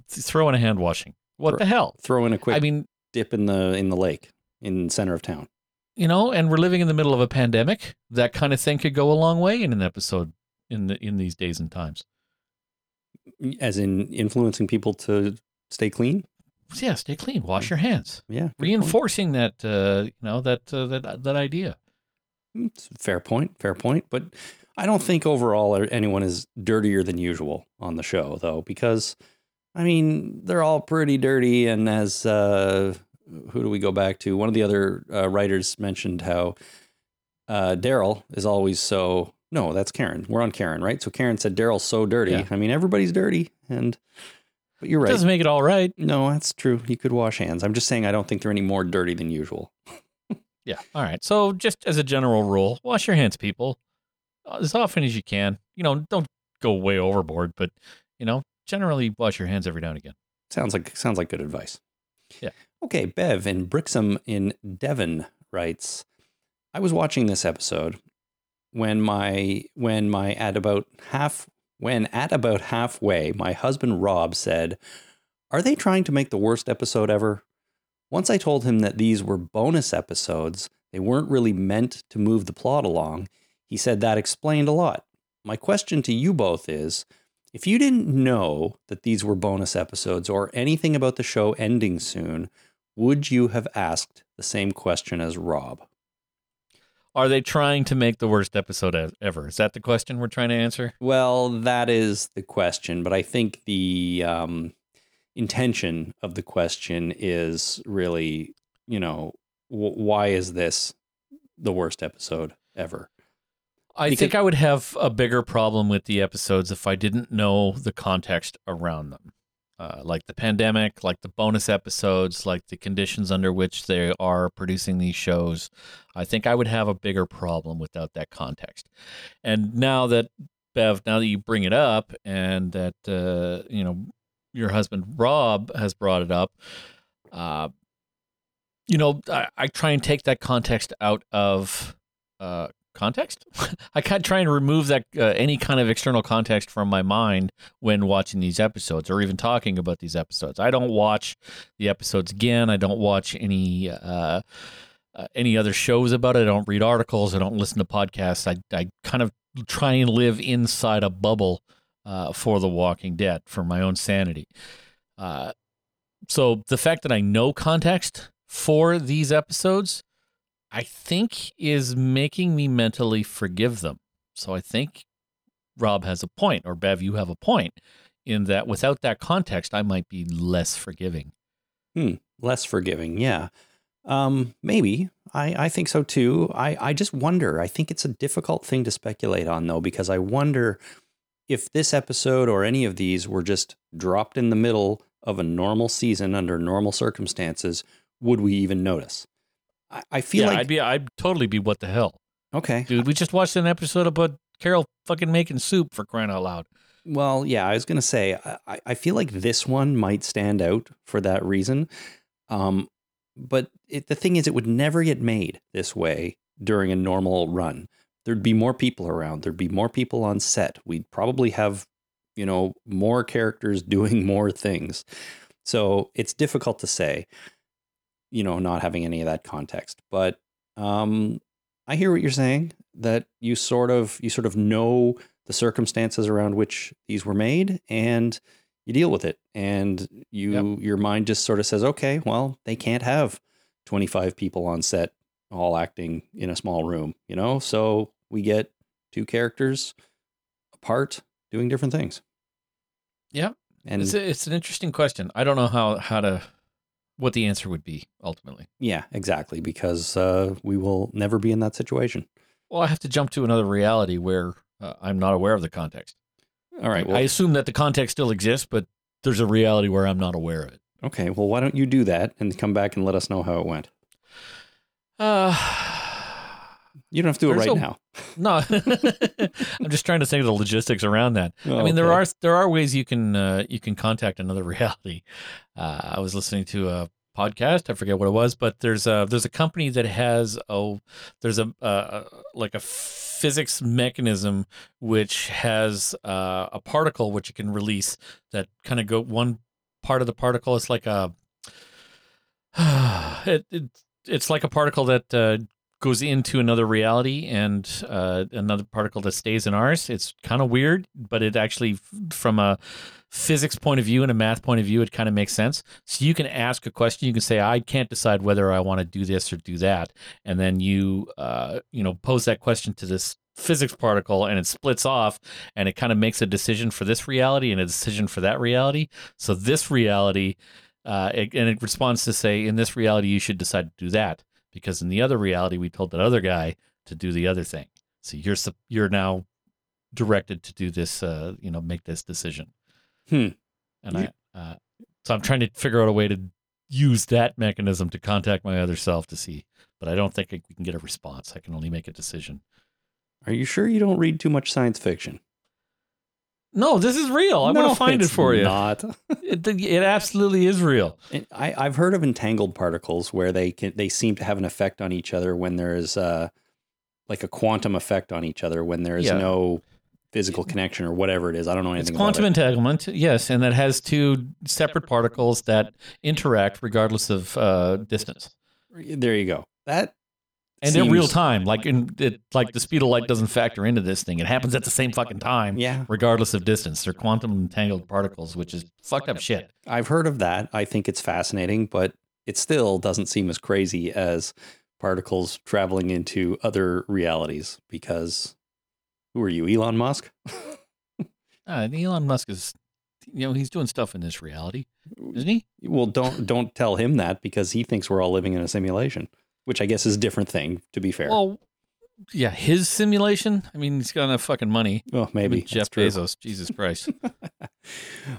throw in a hand washing. What Throw- the hell? throw in a quick I mean, dip in the in the lake in the center of town. you know, and we're living in the middle of a pandemic. That kind of thing could go a long way in an episode in the, in these days and times. As in influencing people to stay clean. Yeah, stay clean, wash your hands, Yeah, good point. reinforcing that uh, you know that uh, that that idea. It's fair point. Fair point. But I don't think overall anyone is dirtier than usual on the show, though, because I mean they're all pretty dirty. And as uh, who do we go back to? One of the other uh, writers mentioned how uh, Daryl is always so. No, that's Karen. We're on Karen, right? So Karen said Daryl's so dirty. Yeah. I mean, everybody's dirty, and but you're right. Doesn't make it all right. No, that's true. You could wash hands. I'm just saying I don't think they're any more dirty than usual. Yeah. All right. So just as a general rule, wash your hands, people, uh, as often as you can. You know, don't go way overboard, but you know, generally wash your hands every now and again. Sounds like sounds like good advice. Yeah. Okay, Bev in Brixham in Devon writes, I was watching this episode when my when my at about half when at about halfway, my husband Rob said, Are they trying to make the worst episode ever? Once I told him that these were bonus episodes, they weren't really meant to move the plot along, he said that explained a lot. My question to you both is if you didn't know that these were bonus episodes or anything about the show ending soon, would you have asked the same question as Rob? Are they trying to make the worst episode ever? Is that the question we're trying to answer? Well, that is the question, but I think the um, intention of the question is really, you know, w- why is this the worst episode ever? I Because- think I would have a bigger problem with the episodes if I didn't know the context around them. Uh, like the pandemic, like the bonus episodes, like the conditions under which they are producing these shows. I think I would have a bigger problem without that context. And now that, Bev, now that you bring it up and that, uh, you know, your husband Rob has brought it up, uh, you know, I, I try and take that context out of uh, context. I can't try and remove that uh, any kind of external context from my mind when watching these episodes or even talking about these episodes. I don't watch the episodes again. I don't watch any uh, uh, any other shows about it. I don't read articles. I don't listen to podcasts. I I kind of try and live inside a bubble uh, for The Walking Dead for my own sanity. Uh, so the fact that I know context for these episodes, I think is making me mentally forgive them. So I think Rob has a point, or Bev, you have a point in that without that context, I might be less forgiving. Hmm, less forgiving, yeah. Um, maybe. I, I think so too. I, I just wonder. I think it's a difficult thing to speculate on though, because I wonder if this episode or any of these were just dropped in the middle of a normal season under normal circumstances, would we even notice? I, I feel yeah, like I'd be, I'd totally be what the hell, okay. dude. We just watched an episode about Carol fucking making soup for crying out loud. Well, yeah, I was gonna say I, I feel like this one might stand out for that reason. Um, but it, the thing is, it would never get made this way during a normal run. There'd be more people around. There'd be more people on set. We'd probably have, you know, more characters doing more things. So it's difficult to say, you know, not having any of that context. But um, I hear what you're saying. That you sort of you sort of know the circumstances around which these were made, and you deal with it and you Yep. your mind just sort of says okay well they can't have 25 people on set all acting in a small room you know so we get two characters apart doing different things yeah and It's a, it's an interesting question. I don't know how how to what the answer would be ultimately. yeah exactly because uh, we will never be in that situation Well, I have to jump to another reality where uh, I'm not aware of the context. all right well I assume that the context still exists, but there's a reality where I'm not aware of it. okay well why don't you do that and come back and let us know how it went Uh, you don't have to do it right a- now no, I'm just trying to think of the logistics around that. Oh, I mean, there okay. are there are ways you can uh, you can contact another reality. Uh, I was listening to a podcast. I forget what it was, but there's a there's a company that has oh there's a uh, like a physics mechanism which has uh, a particle which you can release that kind of go one part of the particle. It's like a it, it it's like a particle that uh, goes into another reality and uh, another particle that stays in ours. It's kind of weird, but it actually, from a physics point of view and a math point of view, it kind of makes sense. So you can ask a question. You can say, "I can't decide whether I want to do this or do that," and then you, uh, you know, pose that question to this physics particle, and it splits off, and it kind of makes a decision for this reality and a decision for that reality. So this reality. Uh, and it responds to say, in this reality, you should decide to do that because in the other reality, we told that other guy to do the other thing. So you're you're now directed to do this, uh, you know, make this decision. Hmm. And You- I, uh, so I'm trying to figure out a way to use that mechanism to contact my other self to see, but I don't think we can get a response. I can only make a decision. are you sure you don't read too much science fiction No, this is real. I'm No, going to find it for you. not It, it absolutely is real. And I, I've heard of entangled particles where they can they seem to have an effect on each other when there is uh, like a quantum effect on each other when there is Yeah. no physical connection or whatever it is. I don't know anything. It's quantum about entanglement, yes, and that has two separate particles that interact regardless of uh, distance. There you go. That and in real time. Like in it, like the speed of light doesn't factor into this thing. It happens at the same fucking time, Yeah, regardless of distance. They're quantum entangled particles, which is fucked up shit. I've heard of that. I think it's fascinating, but it still doesn't seem as crazy as particles traveling into other realities because who are you, Elon Musk? Uh, Elon Musk is, you know, he's doing stuff in this reality, isn't he? Well, don't don't tell him that because he thinks we're all living in a simulation, which I guess is a different thing. To be fair, Well, yeah, his simulation. I mean, he's got enough fucking money. well, maybe With Jeff true. Bezos. Jesus Christ.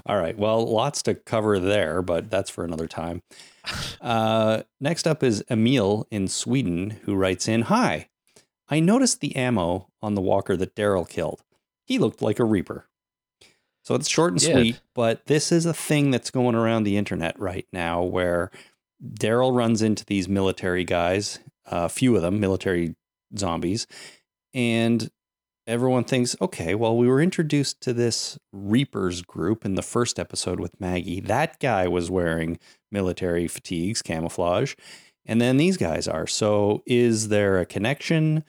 All right. Well, lots to cover there, but that's for another time. Uh, next up is Emil in Sweden, who writes in Hi, I noticed the ammo on the walker that Daryl killed. He looked like a Reaper. So it's short and sweet, but this is a thing that's going around the internet right now where Daryl runs into these military guys, uh, a few of them, military zombies, and everyone thinks, okay, well, we were introduced to this Reapers group in the first episode with Maggie. That guy was wearing military fatigues, camouflage. And then these guys are. So is there a connection?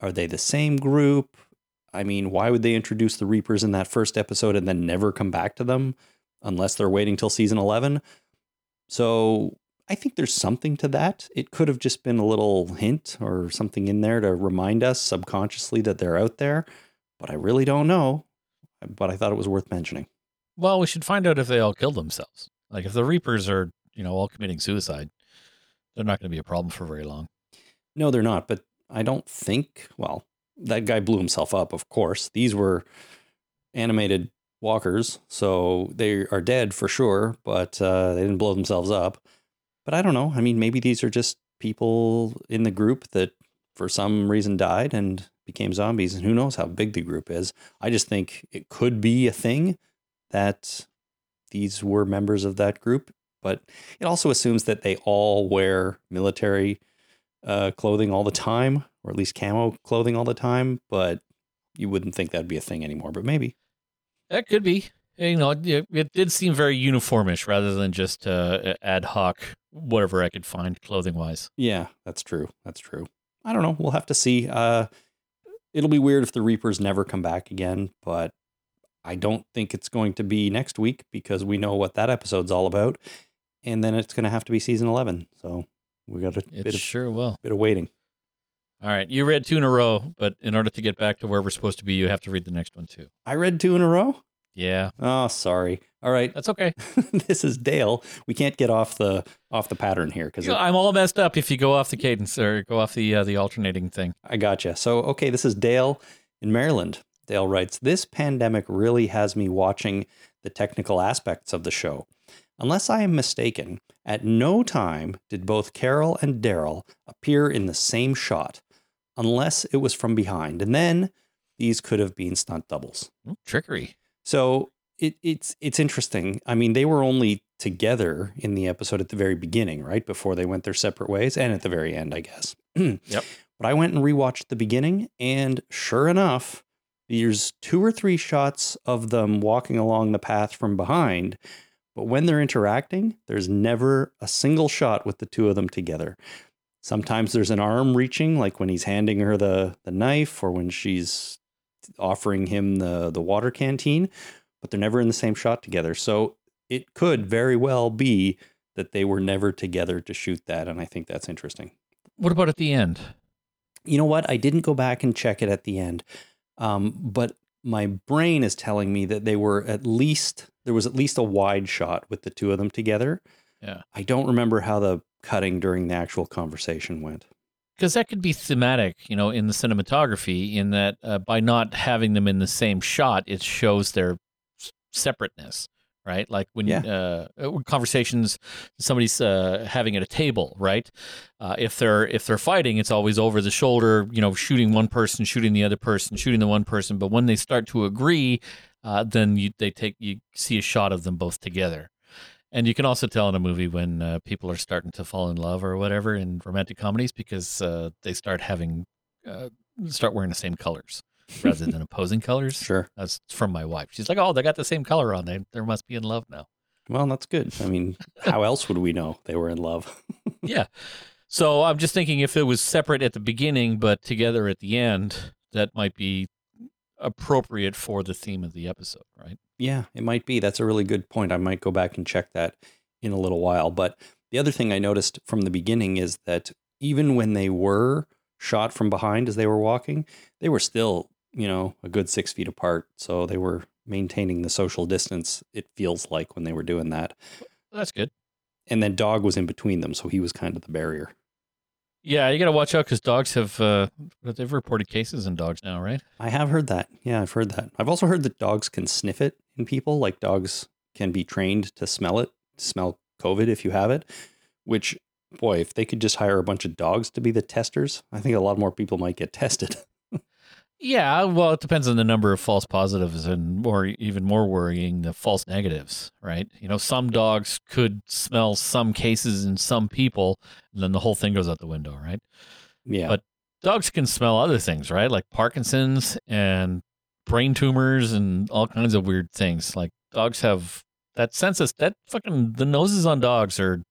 Are they the same group? I mean, why would they introduce the Reapers in that first episode and then never come back to them unless they're waiting till season 11? So I think there's something to that. It could have just been a little hint or something in there to remind us subconsciously that they're out there, but I really don't know. But I thought it was worth mentioning. Well, we should find out if they all killed themselves. Like if the Reapers are, you know, all committing suicide, they're not going to be a problem for very long. No, they're not. But I don't think, well, that guy blew himself up, of course. These were animated walkers, so they are dead for sure, but uh, they didn't blow themselves up. But I don't know. I mean, maybe these are just people in the group that for some reason died and became zombies, and who knows how big the group is. I just think it could be a thing that these were members of that group, but it also assumes that they all wear military uh, clothing all the time, or at least camo clothing all the time. But you wouldn't think that'd be a thing anymore, but maybe. That could be. You know, it, it did seem very uniformish rather than just uh, ad hoc, whatever I could find clothing wise. Yeah, that's true. That's true. I don't know. We'll have to see. Uh, it'll be weird if the Reapers never come back again, but I don't think it's going to be next week because we know what that episode's all about. And then it's going to have to be season 11. So we got a It bit of, sure will. bit of waiting. All right. You read two in a row, but in order to get back to where we're supposed to be, you have to read the next one too. I read two in a row. Yeah, Oh, sorry. All right. that's okay. this is Dale. We can't get off the off the pattern here because You know, I'm all messed up if you go off the cadence or go off the uh, the alternating thing. I gotcha. So, okay, this is Dale in Maryland. Dale writes This pandemic really has me watching the technical aspects of the show. Unless I am mistaken, at no time did both Carol and Daryl appear in the same shot, unless it was from behind. And then these could have been stunt doubles. Ooh, trickery. So it, it's it's interesting. I mean, they were only together in the episode at the very beginning, right before they went their separate ways, and at the very end, I guess. Yep. But I went and rewatched the beginning, and sure enough, there's two or three shots of them walking along the path from behind. But when they're interacting, there's never a single shot with the two of them together. Sometimes there's an arm reaching, like when he's handing her the, the knife or when she's offering him the, the water canteen, but they're never in the same shot together. So it could very well be that they were never together to shoot that. And I think that's interesting. What about at the end? You know what? I didn't go back and check it at the end, um, but my brain is telling me that they were at least there was at least a wide shot with the two of them together. Yeah. I don't remember how the cutting during the actual conversation went. Because that could be thematic, you know, in the cinematography, in that uh, by not having them in the same shot, it shows their s- separateness, right? Like when Yeah. uh, uh, conversations somebody's uh, having at a table, right? Uh, if they're if they're fighting, it's always over the shoulder, you know, shooting one person, shooting the other person, shooting the one person. But when they start to agree, uh, then you they take you see a shot of them both together. And you can also tell in a movie when uh, people are starting to fall in love or whatever in romantic comedies because uh, they start having uh, start wearing the same colors rather than opposing colors. Sure. That's from my wife. She's like, "Oh, they got the same color on. They they must be in love now." Well, that's good. I mean, how else would we know they were in love? yeah. So I'm just thinking if it was separate at the beginning but together at the end, that might be appropriate for the theme of the episode, right? Yeah, it might be. That's a really good point. I might go back and check that in a little while. But the other thing I noticed from the beginning is that even when they were shot from behind as they were walking, they were still, you know, a good six feet apart. So they were maintaining the social distance, it feels like, when they were doing that. That's good. And then Dog was in between them. So he was kind of the barrier. Yeah, you got to watch out because dogs have uh, they've reported cases in dogs now, right? I have heard that. Yeah, I've heard that. I've also heard that dogs can sniff it in people. Like dogs can be trained to smell it, smell COVID if you have it. Which, boy, if they could just hire a bunch of dogs to be the testers, I think a lot more people might get tested. Yeah, well, it depends on the number of false positives and, or even more worrying, the false negatives, right? You know, some dogs could smell some cases in some people, and then the whole thing goes out the window, right? yeah. But- Dogs can smell other things, right? Like Parkinson's and brain tumors and all kinds of weird things. Like dogs have that sense of that fucking the noses on dogs are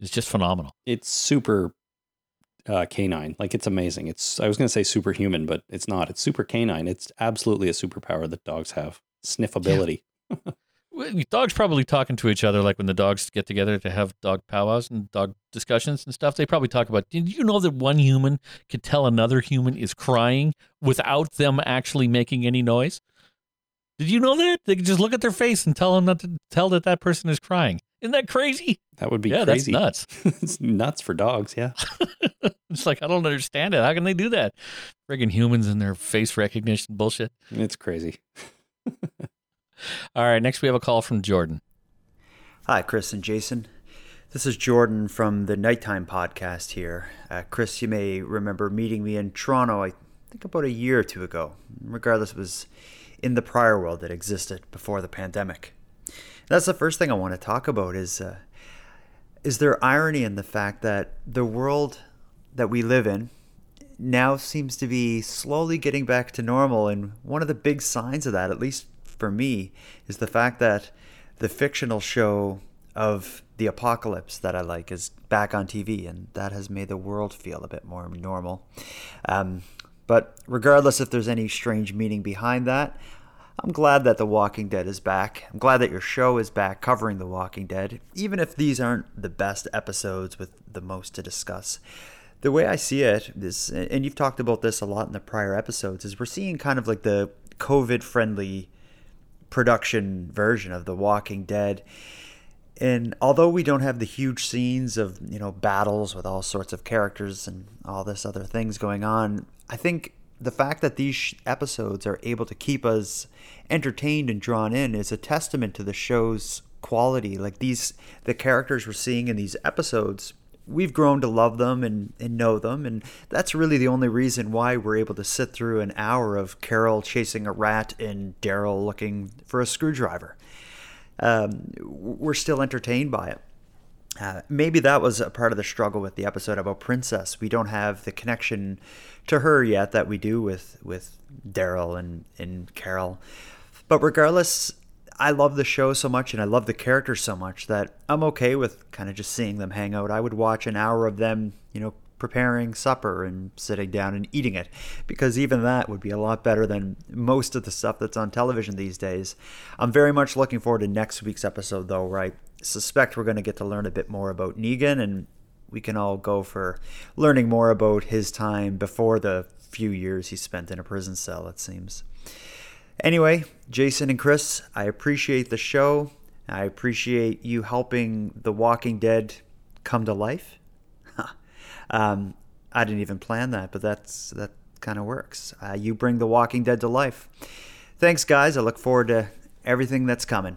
is just phenomenal. It's super uh, canine. Like it's amazing. It's I was going to say superhuman, but it's not. It's super canine. It's absolutely a superpower that dogs have. Sniffability. Well, Dogs probably talking to each other like when the dogs get together to have dog powwows and dog discussions and stuff. They probably talk about. Did you know that one human could tell another human is crying without them actually making any noise? Did you know that they could just look at their face and tell them not to tell that that person is crying? Isn't that crazy? That would be yeah, crazy. that's it's nuts for dogs. Yeah. it's like I don't understand it. How can they do that? Friggin' humans and their face recognition bullshit. It's crazy. All right, next we have a call from Jordan. Hi, Chris and Jason. This is Jordan from the Nighttime Podcast here. Uh, Chris, you may remember meeting me in Toronto, I think about a year or two ago. Regardless, it was in the prior world that existed before the pandemic. That's the first thing I want to talk about is uh, is there irony in the fact that the world that we live in now seems to be slowly getting back to normal and one of the big signs of that at least for me is the fact that the fictional show of the apocalypse that I like is back on TV, and that has made the world feel a bit more normal. Um, but regardless if there's any strange meaning behind that, I'm glad that The Walking Dead is back. I'm glad that your show is back covering The Walking Dead, even if these aren't the best episodes with the most to discuss. The way I see it is, and you've talked about this a lot in the prior episodes, is we're seeing kind of like the COVID friendly production version of The Walking Dead. And although we don't have the huge scenes of, you know, battles with all sorts of characters and all this other things going on, I think the fact that these episodes are able to keep us entertained and drawn in is a testament to the show's quality. Like these the characters we're seeing in these episodes we've grown to love them and, and know them. And that's really the only reason why we're able to sit through an hour of Carol chasing a rat and Daryl looking for a screwdriver. Um, we're still entertained by it. Uh, maybe that was a part of the struggle with the episode about Princess. We don't have the connection to her yet that we do with with Daryl and and Carol. But regardless, I love the show so much and I love the characters so much that I'm okay with kind of just seeing them hang out. I would watch an hour of them, you know, preparing supper and sitting down and eating it because even that would be a lot better than most of the stuff that's on television these days. I'm very much looking forward to next week's episode though, where I suspect we're going to get to learn a bit more about Negan and we can all go for learning more about his time before the few years he spent in a prison cell, it seems. Anyway, Jason and Chris, I appreciate the show. I appreciate you helping The Walking Dead come to life. um, I didn't even plan that, but that's that kind of works. Uh, you bring The Walking Dead to life. Thanks, guys. I look forward to everything that's coming.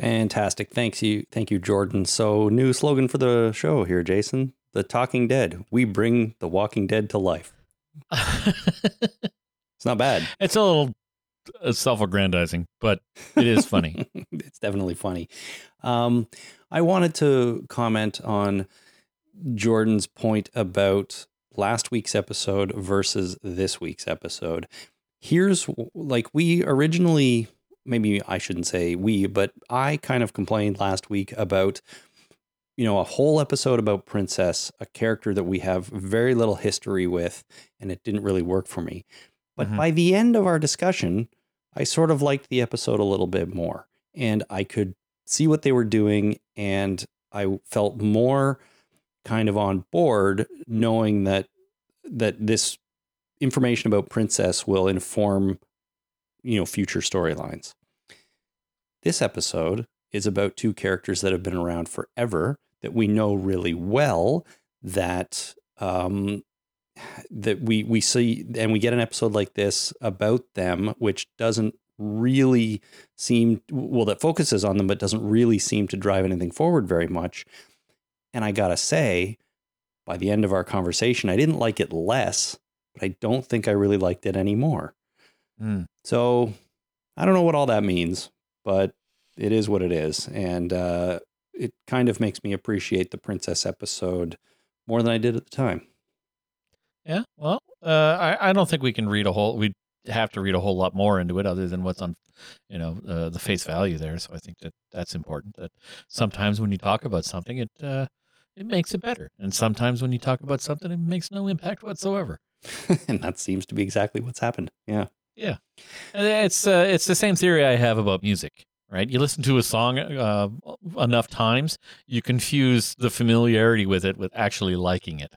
Fantastic. Thanks you. Thank you, Jordan. So, new slogan for the show here, Jason. The Talking Dead. We bring The Walking Dead to life. it's not bad. It's a little self-aggrandizing, but it is funny. it's definitely funny. Um, I wanted to comment on Jordan's point about last week's episode versus this week's episode. Here's like we originally, maybe I shouldn't say we, but I kind of complained last week about you know, a whole episode about Princess, a character that we have very little history with, and it didn't really work for me. But mm-hmm. by the end of our discussion, I sort of liked the episode a little bit more, and I could see what they were doing, and I felt more kind of on board knowing that that this information about Princess will inform, you know, future storylines. This episode is about two characters that have been around forever that we know really well that um, that we we see and we get an episode like this about them which doesn't really seem well that focuses on them but doesn't really seem to drive anything forward very much and i gotta say by the end of our conversation i didn't like it less but i don't think i really liked it anymore mm. so i don't know what all that means but it is what it is and uh, it kind of makes me appreciate the princess episode more than I did at the time. Yeah, well, uh, I I don't think we can read a whole. We have to read a whole lot more into it, other than what's on, you know, uh, the face value there. So I think that that's important. That sometimes when you talk about something, it uh, it makes it better. And sometimes when you talk about something, it makes no impact whatsoever. and that seems to be exactly what's happened. Yeah. Yeah. It's uh, it's the same theory I have about music, right? You listen to a song uh, enough times, you confuse the familiarity with it with actually liking it.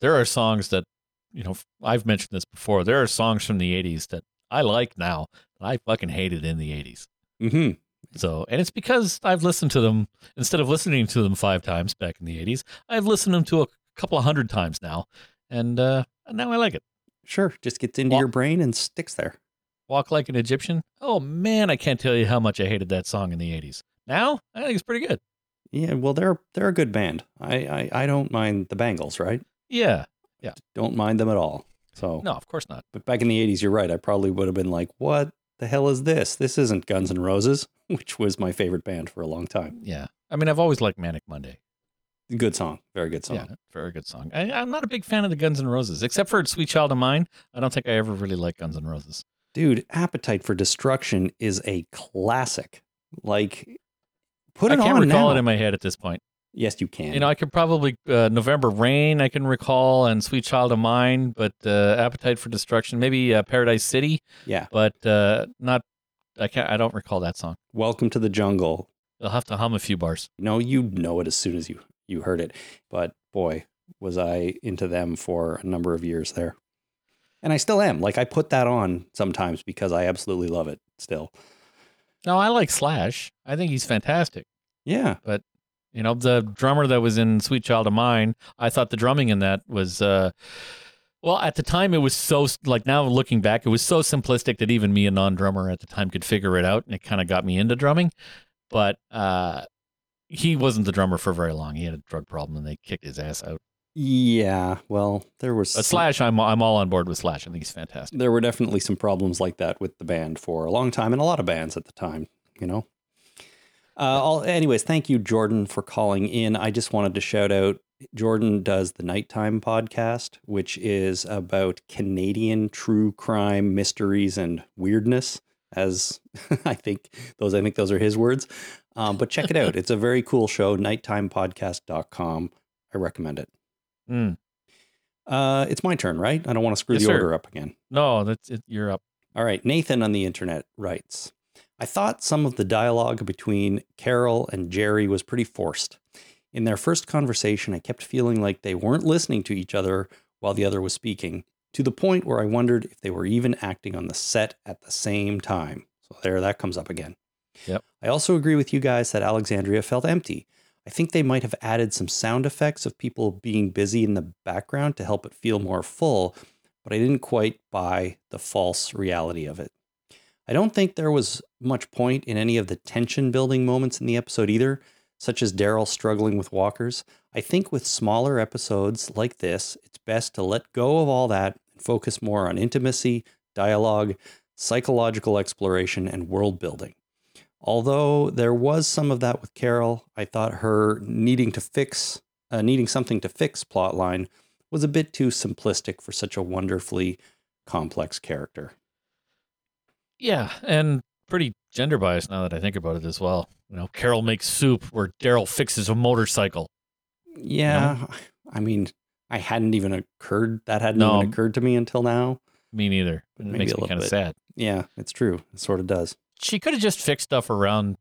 There are songs that, you know, I've mentioned this before. There are songs from the '80s that I like now that I fucking hated in the '80s. hmm So, and it's because I've listened to them instead of listening to them five times back in the '80s. I've listened to them to a couple of hundred times now, and uh, now I like it. Sure. Just gets into Well- your brain and sticks there. Walk Like an Egyptian. Oh man, I can't tell you how much I hated that song in the 80s. Now, I think it's pretty good. Yeah. Well, they're they're a good band. I I, I don't mind the Bangles, right? Yeah. Yeah. Don't mind them at all. So, No, of course not. but back in the '80s, you're right. I probably would have been like, "What the hell is this? This isn't Guns N' Roses," which was my favorite band for a long time. Yeah. I mean, I've always liked Manic Monday. Good song. Very good song. Yeah, very good song. I, I'm not a big fan of the Guns N' Roses, except for Sweet Child of Mine. I don't think I ever really liked Guns N' Roses. Dude, Appetite for Destruction is a classic. Like, put it on. I can't on recall now. it in my head at this point. Yes, you can. You know, I could probably uh, November Rain. I can recall and Sweet Child of Mine, but uh, Appetite for Destruction, maybe uh, Paradise City, yeah. but uh, not. I can't. I don't recall that song. Welcome to the Jungle. I'll have to hum a few bars. No, you know it as soon as you you heard it. But boy, was I into them for a number of years there. And I still am. Like I put that on sometimes because I absolutely love it still. No, I like Slash. I think he's fantastic. Yeah. You know, the drummer that was in Sweet Child of Mine, I thought the drumming in that was uh well, at the time it was so like now looking back, it was so simplistic that even me a non-drummer at the time could figure it out and it kind of got me into drumming. But uh he wasn't the drummer for very long. He had a drug problem and they kicked his ass out. Yeah. Well, there was some- Slash, I'm I'm all on board with Slash. I think he's fantastic. there were definitely some problems like that with the band for a long time and a lot of bands at the time, you know. Uh, all, anyways, thank you, Jordan, for calling in. I just wanted to shout out Jordan does the Nighttime podcast, which is about Canadian true crime mysteries and weirdness. As I think those, I think those are his words. Um, but check it out; it's a very cool show. Nighttimepodcast.com. I recommend it. Mm. Uh, it's my turn, right? I don't want to screw Yes, the sir. order up again. No, that's it. You're up. All right, Nathan on the internet writes I thought some of the dialogue between Carol and Jerry was pretty forced. In their first conversation, I kept feeling like they weren't listening to each other while the other was speaking, to the point where I wondered if they were even acting on the set at the same time. So there, that comes up again. Yep. I also agree with you guys that Alexandria felt empty. I think they might have added some sound effects of people being busy in the background to help it feel more full, but I didn't quite buy the false reality of it. I don't think there was much point in any of the tension building moments in the episode either, such as Daryl struggling with walkers. I think with smaller episodes like this, it's best to let go of all that and focus more on intimacy, dialogue, psychological exploration, and world building. Although there was some of that with Carol, I thought her needing to fix, uh, needing something to fix plotline was a bit too simplistic for such a wonderfully complex character. Yeah, and pretty gender biased now that I think about it as well. You know, Carol makes soup where Daryl fixes a motorcycle. Yeah, I mean, I hadn't even occurred that hadn't No. even occurred to me until now. Me neither. It Maybe makes me kind of sad. Yeah, it's true. It sort of does. She could have just fixed stuff around,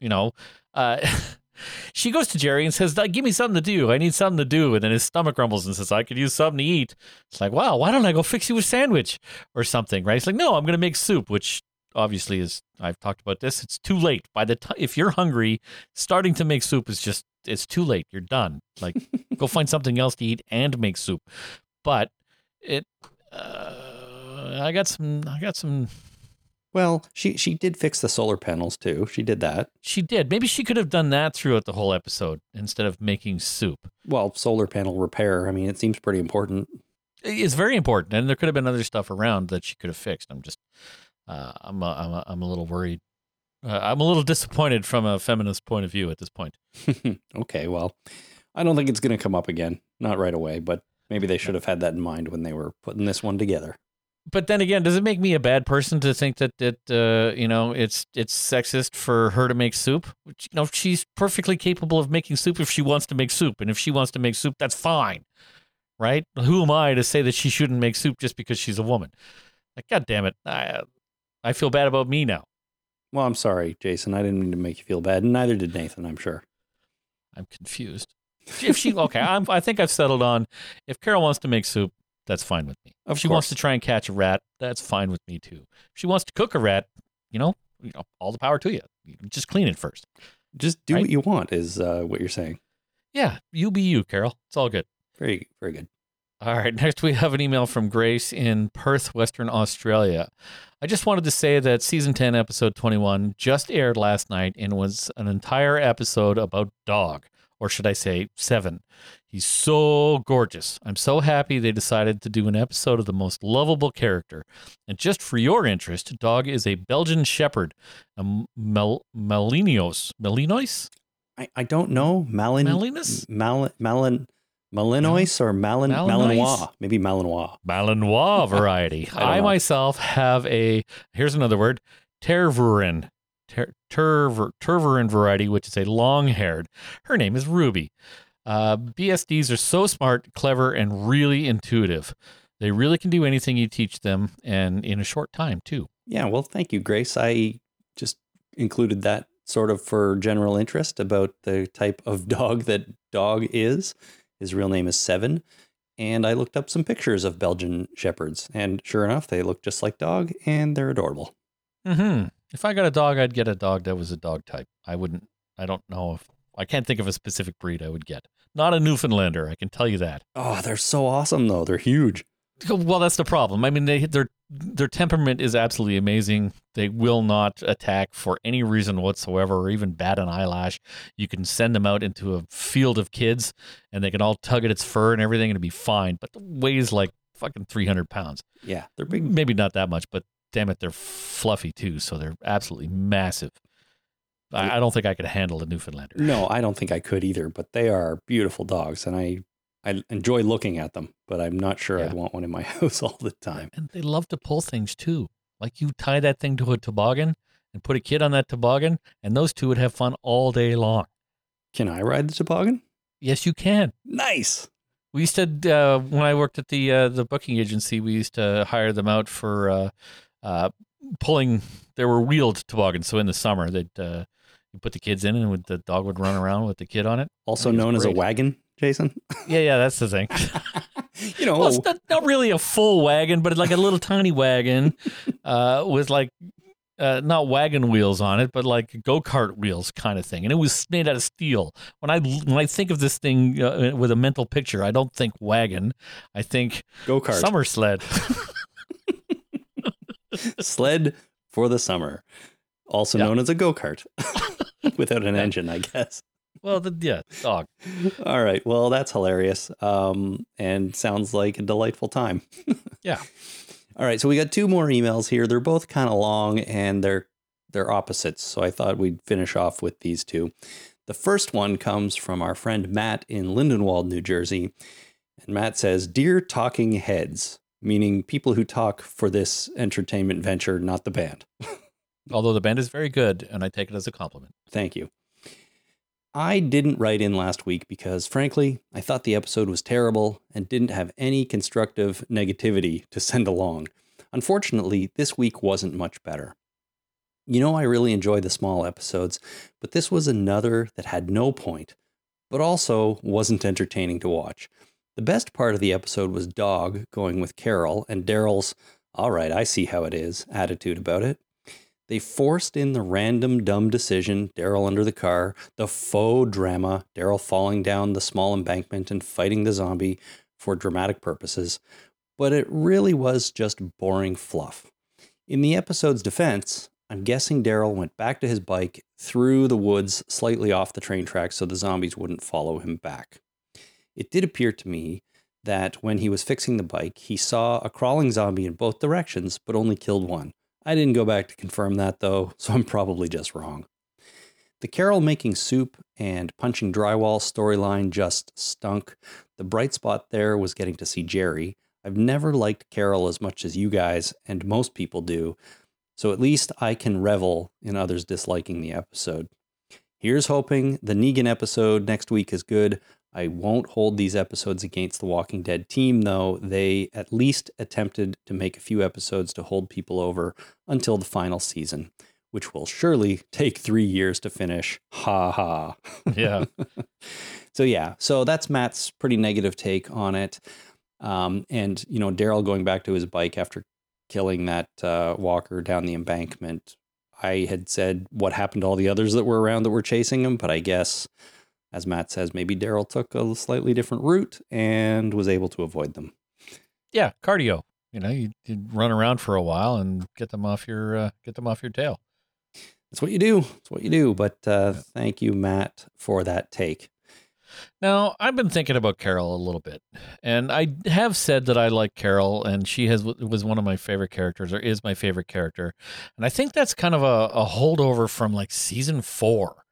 you know. Uh, she goes to Jerry and says, "Give me something to do. I need something to do." And then his stomach rumbles and says, "I could use something to eat." It's like, wow, why don't I go fix you a sandwich or something? Right? It's like, no, I'm going to make soup, which obviously is. I've talked about this. It's too late. By the time if you're hungry, starting to make soup is just it's too late. You're done. Like, go find something else to eat and make soup. But it. Uh, I got some. I got some Well, she she did fix the solar panels too. She did that. She did. Maybe she could have done that throughout the whole episode instead of making soup. Well, solar panel repair. I mean, it seems pretty important. It's very important, and there could have been other stuff around that she could have fixed. I'm just, uh, I'm, a, I'm, a, I'm a little worried. Uh, I'm a little disappointed from a feminist point of view at this point. okay, well, I don't think it's going to come up again. Not right away, but maybe they should have had that in mind when they were putting this one together. But then again, does it make me a bad person to think that that uh, you know it's it's sexist for her to make soup? Which, you know, she's perfectly capable of making soup if she wants to make soup, and if she wants to make soup, that's fine, right? Who am I to say that she shouldn't make soup just because she's a woman? Like, God damn it, I I feel bad about me now. Well, I'm sorry, Jason. I didn't mean to make you feel bad, and neither did Nathan. I'm sure. I'm confused. If she okay, I'm, I think I've settled on if Carol wants to make soup, that's fine with me. Of if she wants to try and catch a rat, that's fine with me too. If she wants to cook a rat, you know, you know all the power to you. You Just clean it first. Just do Right? what you want, is uh, what you're saying. Yeah, you be you, Carol. It's all good. Very, very good. All right, next we have an email from Grace in Perth, Western Australia. I just wanted to say that season 10, episode 21 just aired last night and was an entire episode about Dog, or should I say, Seven. He's so gorgeous. I'm so happy they decided to do an episode of the most lovable character. And just for your interest, Dog is a Belgian Shepherd, a Mel- Malinois. Malinois? I, I don't know. Malin, Malinus? Malin, Malin, Malinois or Malin, Malinois? Malinois. Maybe Malinois. Malinois variety. I I, myself have a here's another word, Tervuren. Ter, terver, variety, which is a long-haired. Her name is Ruby. Uh, BSDs are so smart, clever, and really intuitive. They really can do anything you teach them, and in a short time too. Yeah, well, thank you, Grace. I just included that sort of for general interest about the type of dog that Dog is. His real name is Seven. And I looked up some pictures of Belgian Shepherds. And sure enough, they look just like Dog and they're adorable. Hmm. If I got a dog, I'd get a dog that was a dog type. I wouldn't. I don't know if I can't think of a specific breed I would get. Not a Newfoundlander. I can tell you that. Oh, they're so awesome, though. They're huge. Well, that's the problem. I mean, they their their temperament is absolutely amazing. They will not attack for any reason whatsoever, or even bat an eyelash. You can send them out into a field of kids, and they can all tug at its fur and everything, and it'd be fine. But it weighs like fucking three hundred pounds. Yeah, they're big. Maybe not that much, but damn it, they're fluffy too. So they're absolutely massive. I, I don't think I could handle a Newfoundlander. No, I don't think I could either, but they are beautiful dogs. And I, I enjoy looking at them, but I'm not sure I'd want one in my house all the time. And they love to pull things too. Like you tie that thing to a toboggan and put a kid on that toboggan, and those two would have fun all day long. Can I ride the toboggan? Yes, you can. Nice. We used to uh, when I worked at the uh, the booking agency, we used to hire them out for uh, uh, pulling. There were wheeled toboggans, so in the summer they'd uh, you put the kids in, and the dog would run around with the kid on it. Also known as a wagon, Jason. Yeah, yeah, that's the thing. you know, Well, it's not, not really a full wagon, but like a little tiny wagon uh, with like uh, not wagon wheels on it, but like go kart wheels kind of thing. And it was made out of steel. When I when I think of this thing uh, with a mental picture, I don't think wagon. I think go kart. summer sled. Sled for the summer. Also Yeah. known as a go kart without an engine, I guess. well, the, yeah, dog. All right. Well, that's hilarious. Um, and sounds like a delightful time. Yeah. All right. So we got two more emails here. They're both kind of long and they're they're opposites. So I thought we'd finish off with these two. The first one comes from our friend Matt in Lindenwold, New Jersey. And Matt says, Dear talking heads, meaning people who talk for this entertainment venture, not the band. Although the band is very good, and I take it as a compliment. Thank you. I didn't write in last week because, frankly, I thought the episode was terrible and didn't have any constructive negativity to send along. Unfortunately, this week wasn't much better. You know, I really enjoy the small episodes, but this was another that had no point, but also wasn't entertaining to watch. The best part of the episode was Dog going with Carol and Daryl's, all right, I see how it is, attitude about it. They forced in the random dumb decision, Daryl under the car, the faux drama, Daryl falling down the small embankment and fighting the zombie for dramatic purposes, but it really was just boring fluff. In the episode's defense, I'm guessing Daryl went back to his bike through the woods slightly off the train tracks so the zombies wouldn't follow him back. It did appear to me that when he was fixing the bike, he saw a crawling zombie in both directions, but only killed one. I didn't go back to confirm that though, so I'm probably just wrong. The Carol making soup and punching drywall storyline just stunk. The bright spot there was getting to see Jerry. I've never liked Carol as much as you guys and most people do, so at least I can revel in others disliking the episode. Here's hoping the Negan episode next week is good. I won't hold these episodes against the Walking Dead team, though. They at least attempted to make a few episodes to hold people over until the final season, which will surely take three years to finish. Ha ha. Yeah. so, yeah, so that's Matt's pretty negative take on it. Um, and, you know, Daryl going back to his bike after killing that uh, walker down the embankment. I had said what happened to all the others that were around that were chasing him, but I guess as Matt says, maybe Daryl took a slightly different route and was able to avoid them. Yeah, cardio. You know, you, you run around for a while and get them off your uh, get them off your tail. That's what you do. That's what you do. But uh, yeah. thank you, Matt, for that take. Now, I've been thinking about Carol a little bit, and I have said that I like Carol, and she has was one of my favorite characters, or is my favorite character, and I think that's kind of a, a holdover from like season four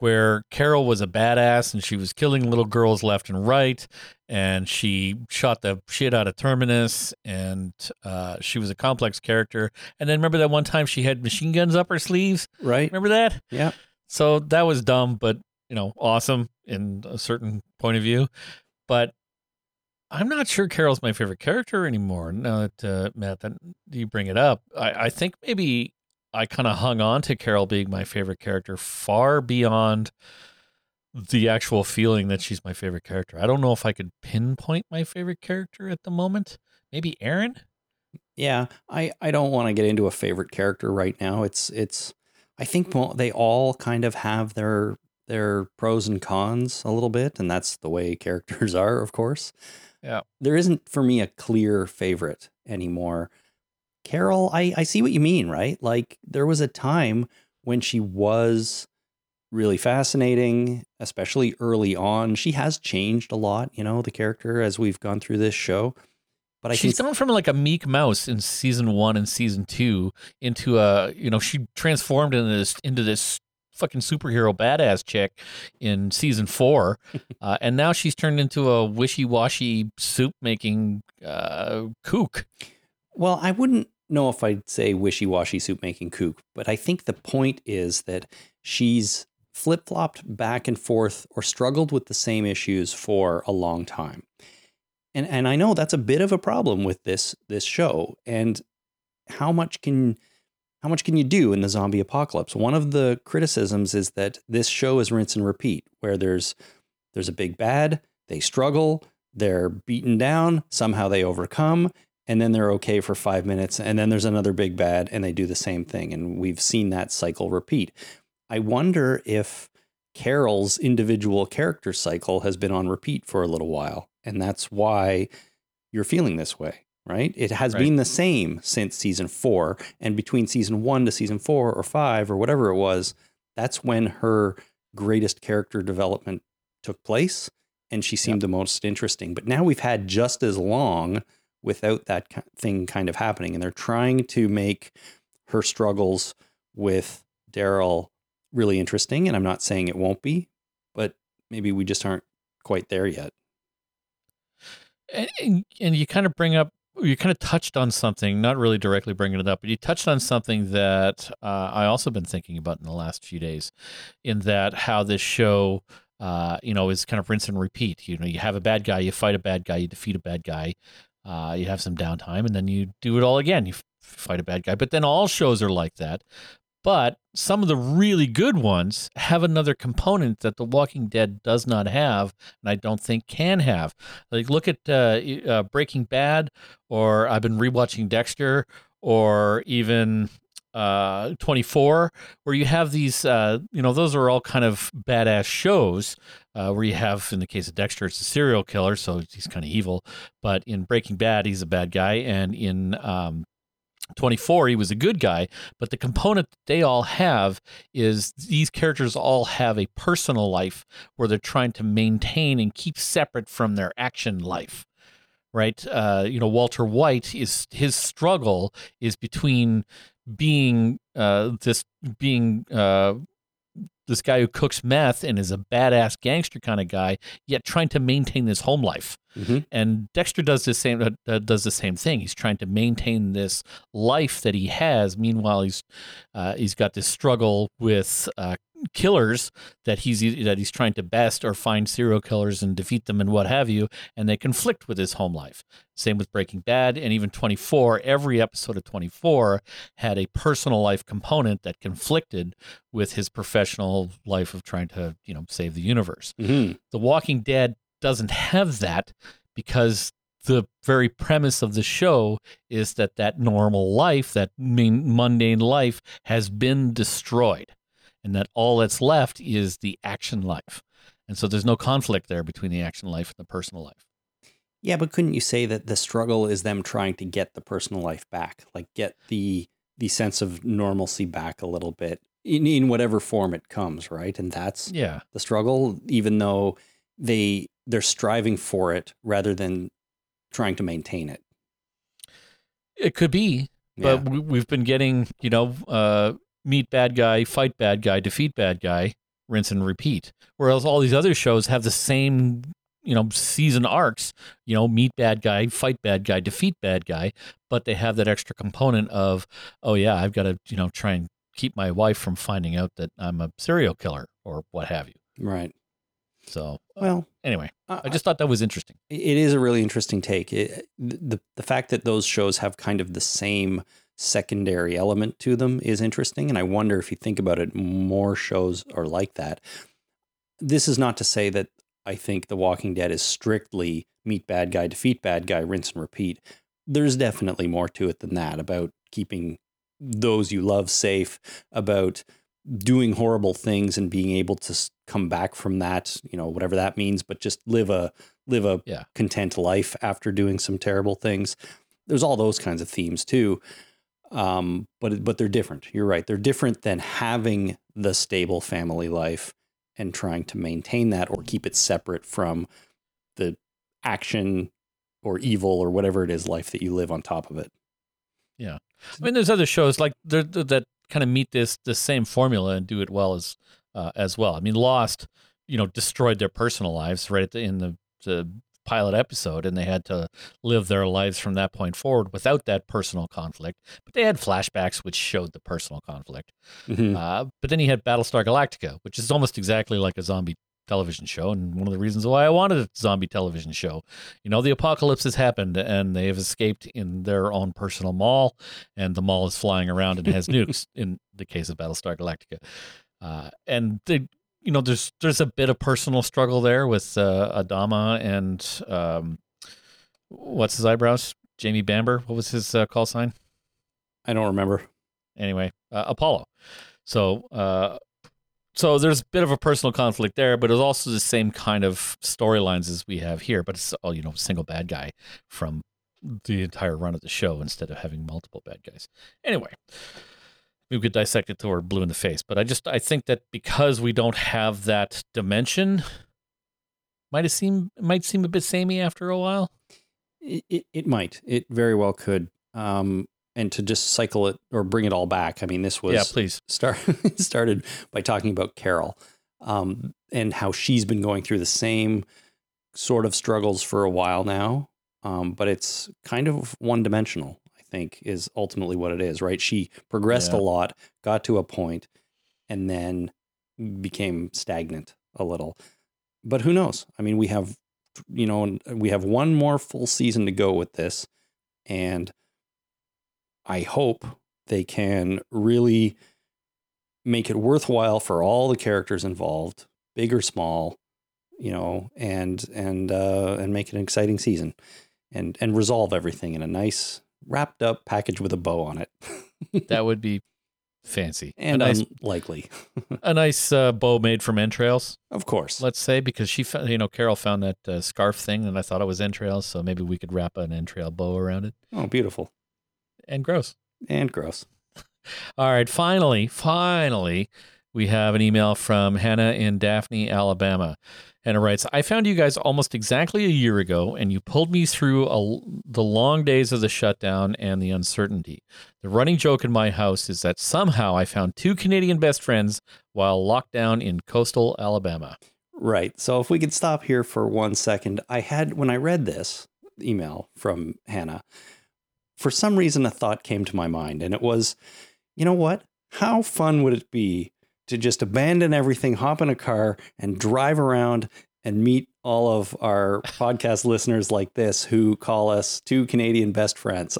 where Carol was a badass and she was killing little girls left and right, and she shot the shit out of Terminus, and uh, she was a complex character. And then remember that one time she had machine guns up her sleeves, right? Remember that? Yeah. So that was dumb, but you know, awesome in a certain point of view. But I'm not sure Carol's my favorite character anymore. Now that uh, Matt, that you bring it up, I, I think maybe I kind of hung on to Carol being my favorite character far beyond the actual feeling that she's my favorite character. I don't know if I could pinpoint my favorite character at the moment. Maybe Aaron? Yeah, I I don't want to get into a favorite character right now. It's it's I think they all kind of have their their pros and cons a little bit and that's the way characters are, of course. Yeah. There isn't for me a clear favorite anymore. Carol, I, I see what you mean, right? Like there was a time when she was really fascinating, especially early on. She has changed a lot, you know, the character as we've gone through this show. But I she's can... gone from like a meek mouse in season one and season two into a, you know, she transformed into this into this fucking superhero badass chick in season four, uh, and now she's turned into a wishy washy soup making uh, kook. Well, I wouldn't know if I'd say wishy washy soup making kook, but I think the point is that she's flip flopped back and forth or struggled with the same issues for a long time. And and I know that's a bit of a problem with this this show. And how much can how much can you do in the zombie apocalypse? One of the criticisms is that this show is rinse and repeat, where there's there's a big bad, they struggle, they're beaten down, somehow they overcome, and then they're okay for five minutes, and then there's another big bad, and they do the same thing. And we've seen that cycle repeat. I wonder if Carol's individual character cycle has been on repeat for a little while, and that's why you're feeling this way, right? It has right. been the same since season four, and between season one to season four or five or whatever it was, that's when her greatest character development took place, and she seemed yep. the most interesting. But now we've had just as long without that thing kind of happening. And they're trying to make her struggles with Daryl really interesting. And I'm not saying it won't be, but maybe we just aren't quite there yet. And, and you kind of bring up, you kind of touched on something, not really directly bringing it up, but you touched on something that uh, I also been thinking about in the last few days, in that how this show uh, you know, is kind of rinse and repeat. You know, you have a bad guy, you fight a bad guy, you defeat a bad guy, uh, you have some downtime, and then you do it all again. You f- fight a bad guy. But then all shows are like that. But some of the really good ones have another component that The Walking Dead does not have, and I don't think can have. Like, look at uh, uh, Breaking Bad, or I've been rewatching Dexter, or even uh 24 where you have these uh you know those are all kind of badass shows uh where you have in the case of Dexter it's a serial killer so he's kind of evil. But in Breaking Bad he's a bad guy and in um 24 he was a good guy but the component they all have is these characters all have a personal life where they're trying to maintain and keep separate from their action life right uh you know Walter White is his struggle is between being uh, this being uh, this guy who cooks meth and is a badass gangster kind of guy, yet trying to maintain his home life. Mhm. And Dexter does the same uh, uh, does the same thing. He's trying to maintain this life that he has. Meanwhile, he's uh, he's got this struggle with uh, killers that he's that he's trying to best or find serial killers and defeat them and what have you, and they conflict with his home life. Same with Breaking Bad and even 24. Every episode of 24 had a personal life component that conflicted with his professional life of trying to you know save the universe. Mhm. The Walking Dead doesn't have that because the very premise of the show is that that normal life, that mean mundane life, has been destroyed, and that all that's left is the action life. And so there's no conflict there between the action life and the personal life. Yeah, but couldn't you say that the struggle is them trying to get the personal life back, like get the the sense of normalcy back a little bit in, in whatever form it comes, right? And that's Yeah, the struggle, even though they they're striving for it rather than trying to maintain it. it could be, but we, we've been getting, you know, uh, meet bad guy, fight bad guy, defeat bad guy, rinse and repeat. Whereas all these other shows have the same, you know, season arcs, you know, meet bad guy, fight bad guy, defeat bad guy, but they have that extra component of, oh yeah, I've got to, you know, try and keep my wife from finding out that I'm a serial killer or what have you. right. So uh, Well, anyway, I, I just thought that was interesting. it is a really interesting take. It, the the fact that those shows have kind of the same secondary element to them is interesting, and I wonder if you think about it, more shows are like that. This is not to say that I think The Walking Dead is strictly meet bad guy, defeat bad guy, rinse and repeat. There's definitely more to it than that about keeping those you love safe, about doing horrible things and being able to come back from that, you know, whatever that means, but just live a live a Yeah. content life after doing some terrible things. There's all those kinds of themes too. Um, but but they're different. You're right. They're different than having the stable family life and trying to maintain that or keep it separate from the action or evil or whatever it is life that you live on top of it. Yeah, I mean, there's other shows like that kind of meet this the same formula and do it well as uh, as well. I mean, Lost, you know, destroyed their personal lives right the, in the, the pilot episode, and they had to live their lives from that point forward without that personal conflict. But they had flashbacks which showed the personal conflict. Mhm. Uh, but then you had Battlestar Galactica, which is almost exactly like a zombie television show, and one of the reasons why I wanted a zombie television show. You know, the apocalypse has happened, and they have escaped in their own personal mall, and the mall is flying around and has nukes. In the case of Battlestar Galactica, uh, and they, you know, there's there's a bit of personal struggle there with uh, Adama and um, what's his eyebrows, Jamie Bamber. What was his uh, call sign? I don't remember. anyway, uh, Apollo. So, uh, so there's a bit of a personal conflict there, but it's also the same kind of storylines as we have here. But it's all you know, single bad guy from the entire run of the show instead of having multiple bad guys. Anyway, we could dissect it till we're blue in the face. But I just I think that because we don't have that dimension, might have seem might seem a bit samey after a while. It, it, it might. It very well could. Um, and to just cycle it or bring it all back. I mean, this was yeah, please. start started by talking about Carol um, and how she's been going through the same sort of struggles for a while now. Um, but it's kind of one dimensional, think, is ultimately what it is, right? She progressed Yeah. a lot, got to a point, and then became stagnant a little. But who knows? I mean, we have, you know, we have one more full season to go with this. And I hope they can really make it worthwhile for all the characters involved, big or small, you know, and and uh, and make it an exciting season, and and resolve everything in a nice wrapped up package with a bow on it. That would be fancy. and a nice, unlikely, a nice uh, bow made from entrails. of course. let's say, because she, found, you know, Carol found that uh, scarf thing, and I thought it was entrails, so maybe we could wrap an entrail bow around it. Oh, beautiful And gross. and gross. All right, finally, finally, We have an email from Hannah in Daphne, Alabama. Hannah writes, I found you guys almost exactly a year ago, and you pulled me through a, the long days of the shutdown and the uncertainty. The running joke in my house is that somehow I found two Canadian best friends while locked down in coastal Alabama. Right. So if we could stop here for one second, I had, when I read this email from Hannah, for some reason a thought came to my mind, and it was, you know what? How fun would it be to just abandon everything, hop in a car, and drive around and meet all of our podcast listeners like this who call us two Canadian best friends.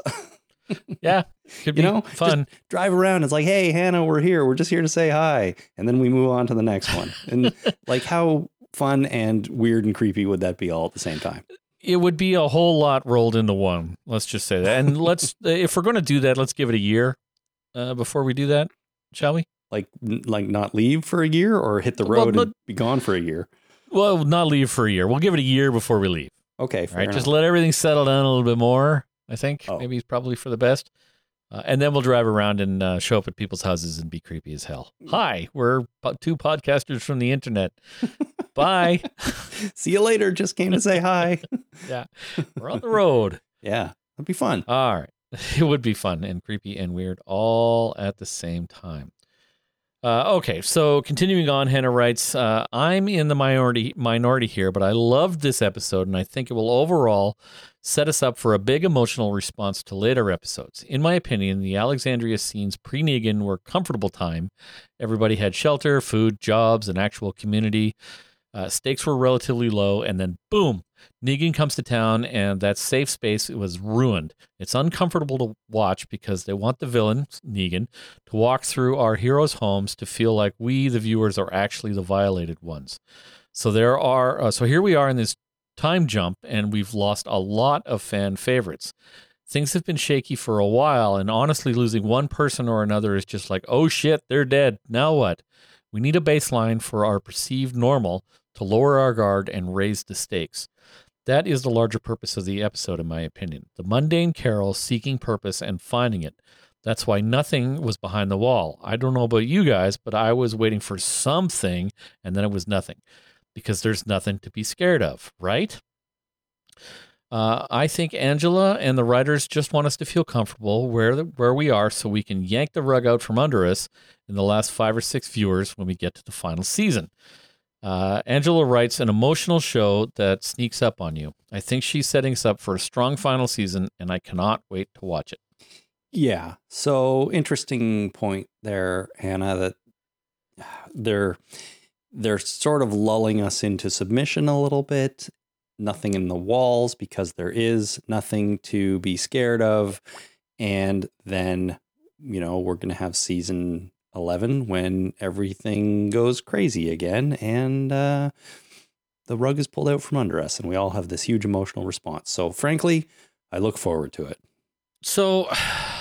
yeah, could be you know, fun. Just drive around. It's like, hey, Hannah, we're here. We're just here to say hi, and then we move on to the next one. And like, how fun and weird and creepy would that be all at the same time? It would be a whole lot rolled into one. Let's just say that. And let's, if we're going to do that, let's give it a year uh, before we do that, shall we? Like like not leave for a year or hit the road well, and be gone for a year? Well, not leave for a year. We'll give it a year before we leave. Okay, right. Enough. Just let everything settle down a little bit more. I think oh. maybe it's probably for the best. Uh, and then we'll drive around and uh, show up at people's houses and be creepy as hell. Mm. Hi, we're two podcasters from the internet. Bye. See you later. Just came to say hi. yeah, we're on the road. Yeah, that'd be fun. All right, it would be fun and creepy and weird all at the same time. Uh, okay, so continuing on, Hannah writes, uh, "I'm in the minority minority here, but I loved this episode, and I think it will overall set us up for a big emotional response to later episodes. In my opinion, the Alexandria scenes pre Negan were comfortable time. Everybody had shelter, food, jobs, an actual community. Uh, stakes were relatively low, and then boom, Negan comes to town, and that safe space was ruined. It's uncomfortable to watch because they want the villain, Negan, to walk through our heroes' homes to feel like we, the viewers, are actually the violated ones. So there are. Uh, so here we are in this time jump, and we've lost a lot of fan favorites. Things have been shaky for a while, and honestly, losing one person or another is just like, oh shit, they're dead. Now what? We need a baseline for our perceived normal to lower our guard and raise the stakes. That is the larger purpose of the episode, in my opinion. The mundane Carol seeking purpose and finding it. That's why nothing was behind the wall. I don't know about you guys, but I was waiting for something, and then it was nothing because there's nothing to be scared of, right? Uh, I think Angela and the writers just want us to feel comfortable where the, where we are, so we can yank the rug out from under us in the last five or six viewers when we get to the final season. Uh, Angela writes an emotional show that sneaks up on you. I think she's setting us up for a strong final season, and I cannot wait to watch it. Yeah. So interesting point there, Hannah. That they're they're sort of lulling us into submission a little bit. Nothing in the walls because there is nothing to be scared of, and then you know we're going to have season 11 when everything goes crazy again and uh, the rug is pulled out from under us and we all have this huge emotional response. So, frankly, I look forward to it. So,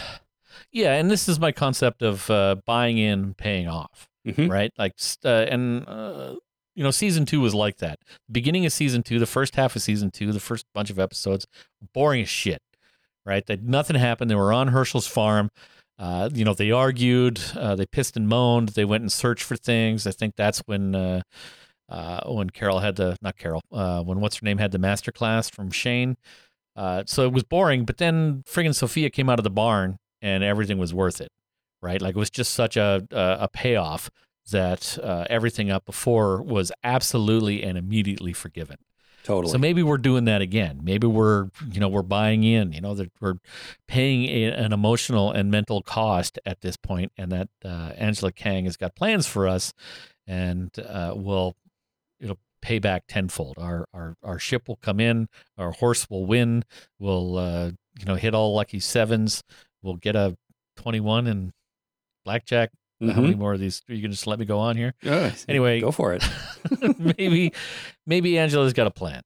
yeah, and this is my concept of uh, buying in, paying off, mm-hmm. right? Like, uh, and, uh, you know, season two was like that. Beginning of season two, the first half of season two, the first bunch of episodes, boring as shit, right? That nothing happened. They were on Hershel's farm. Uh, you know, they argued, uh, they pissed and moaned, they went and searched for things. I think that's when uh, uh when Carol had the not Carol, uh, when what's her name had the master class from Shane. Uh, so it was boring, but then friggin' Sophia came out of the barn and everything was worth it, right? Like it was just such a a, payoff that everything up before was absolutely and immediately forgiven. Totally. So maybe we're doing that again. Maybe we're, you know, we're buying in, you know, that we're paying a, an emotional and mental cost at this point, and that uh, Angela Kang has got plans for us, and uh, will it'll pay back tenfold. Our our our ship will come in, our horse will win, we'll uh, you know hit all lucky sevens, we'll get a twenty one and blackjack Mm-hmm. How many more of these? Are You can just let me go on here. Anyway, go for it. maybe, maybe Angela's got a plan.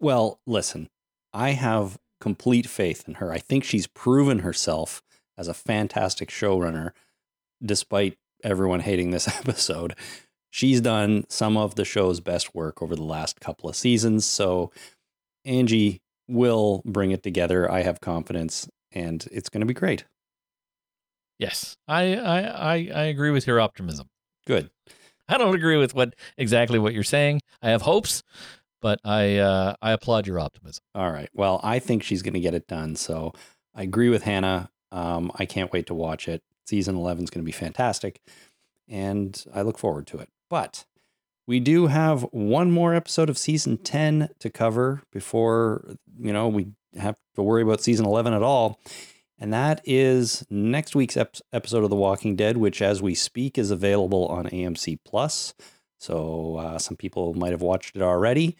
Well, listen, I have complete faith in her. I think she's proven herself as a fantastic showrunner, despite everyone hating this episode. She's done some of the show's best work over the last couple of seasons. So Angie will bring it together. I have confidence, and it's going to be great. Yes, I, I I I agree with your optimism. Good. I don't agree with what exactly what you're saying. I have hopes, but I uh, I applaud your optimism. All right. Well, I think she's going to get it done. So I agree with Hannah. Um, I can't wait to watch it. Season 11 is going to be fantastic, and I look forward to it. But we do have one more episode of season 10 to cover before, you know, we have to worry about season 11 at all. And that is next week's ep- episode of The Walking Dead, which, as we speak, is available on AMC Plus. So uh, some people might have watched it already,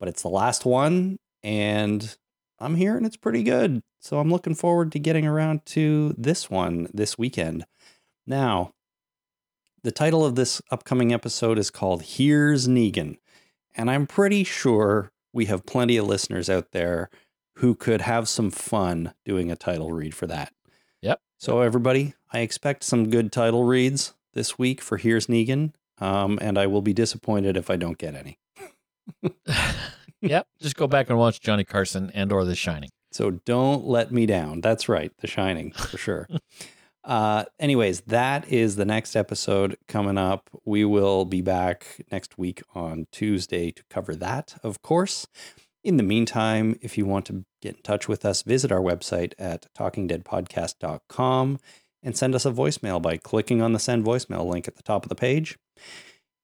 but it's the last one, and I'm hearing it's pretty good. So I'm looking forward to getting around to this one this weekend. Now, the title of this upcoming episode is called Here's Negan. And I'm pretty sure we have plenty of listeners out there who could have some fun doing a title read for that. Yep. So, everybody, I expect some good title reads this week for Here's Negan. Um, and I will be disappointed if I don't get any. yep. Just go back and watch Johnny Carson and or The Shining. So don't let me down. That's right, The Shining for sure. uh, anyways, that is the next episode coming up. We will be back next week on Tuesday to cover that, of course. In the meantime, if you want to get in touch with us, visit our website at talkingdeadpodcast.com and send us a voicemail by clicking on the send voicemail link at the top of the page.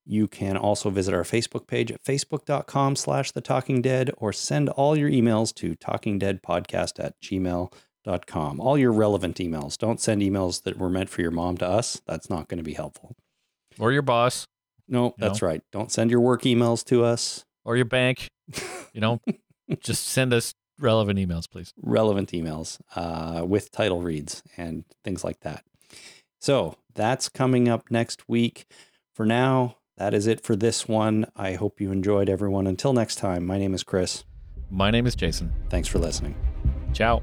You can also visit our Facebook page at facebook.com slash the talking dead or send all your emails to talkingdeadpodcast at gmail.com. All your relevant emails. Don't send emails that were meant for your mom to us. That's not going to be helpful. Or your boss. No, that's no. right. Don't send your work emails to us. Or your bank. You know, just send us relevant emails, please. Relevant emails uh, with title reads and things like that. So that's coming up next week. For now, that is it for this one. I hope you enjoyed, everyone. Until next time, my name is Chris. My name is Jason. Thanks for listening. Ciao.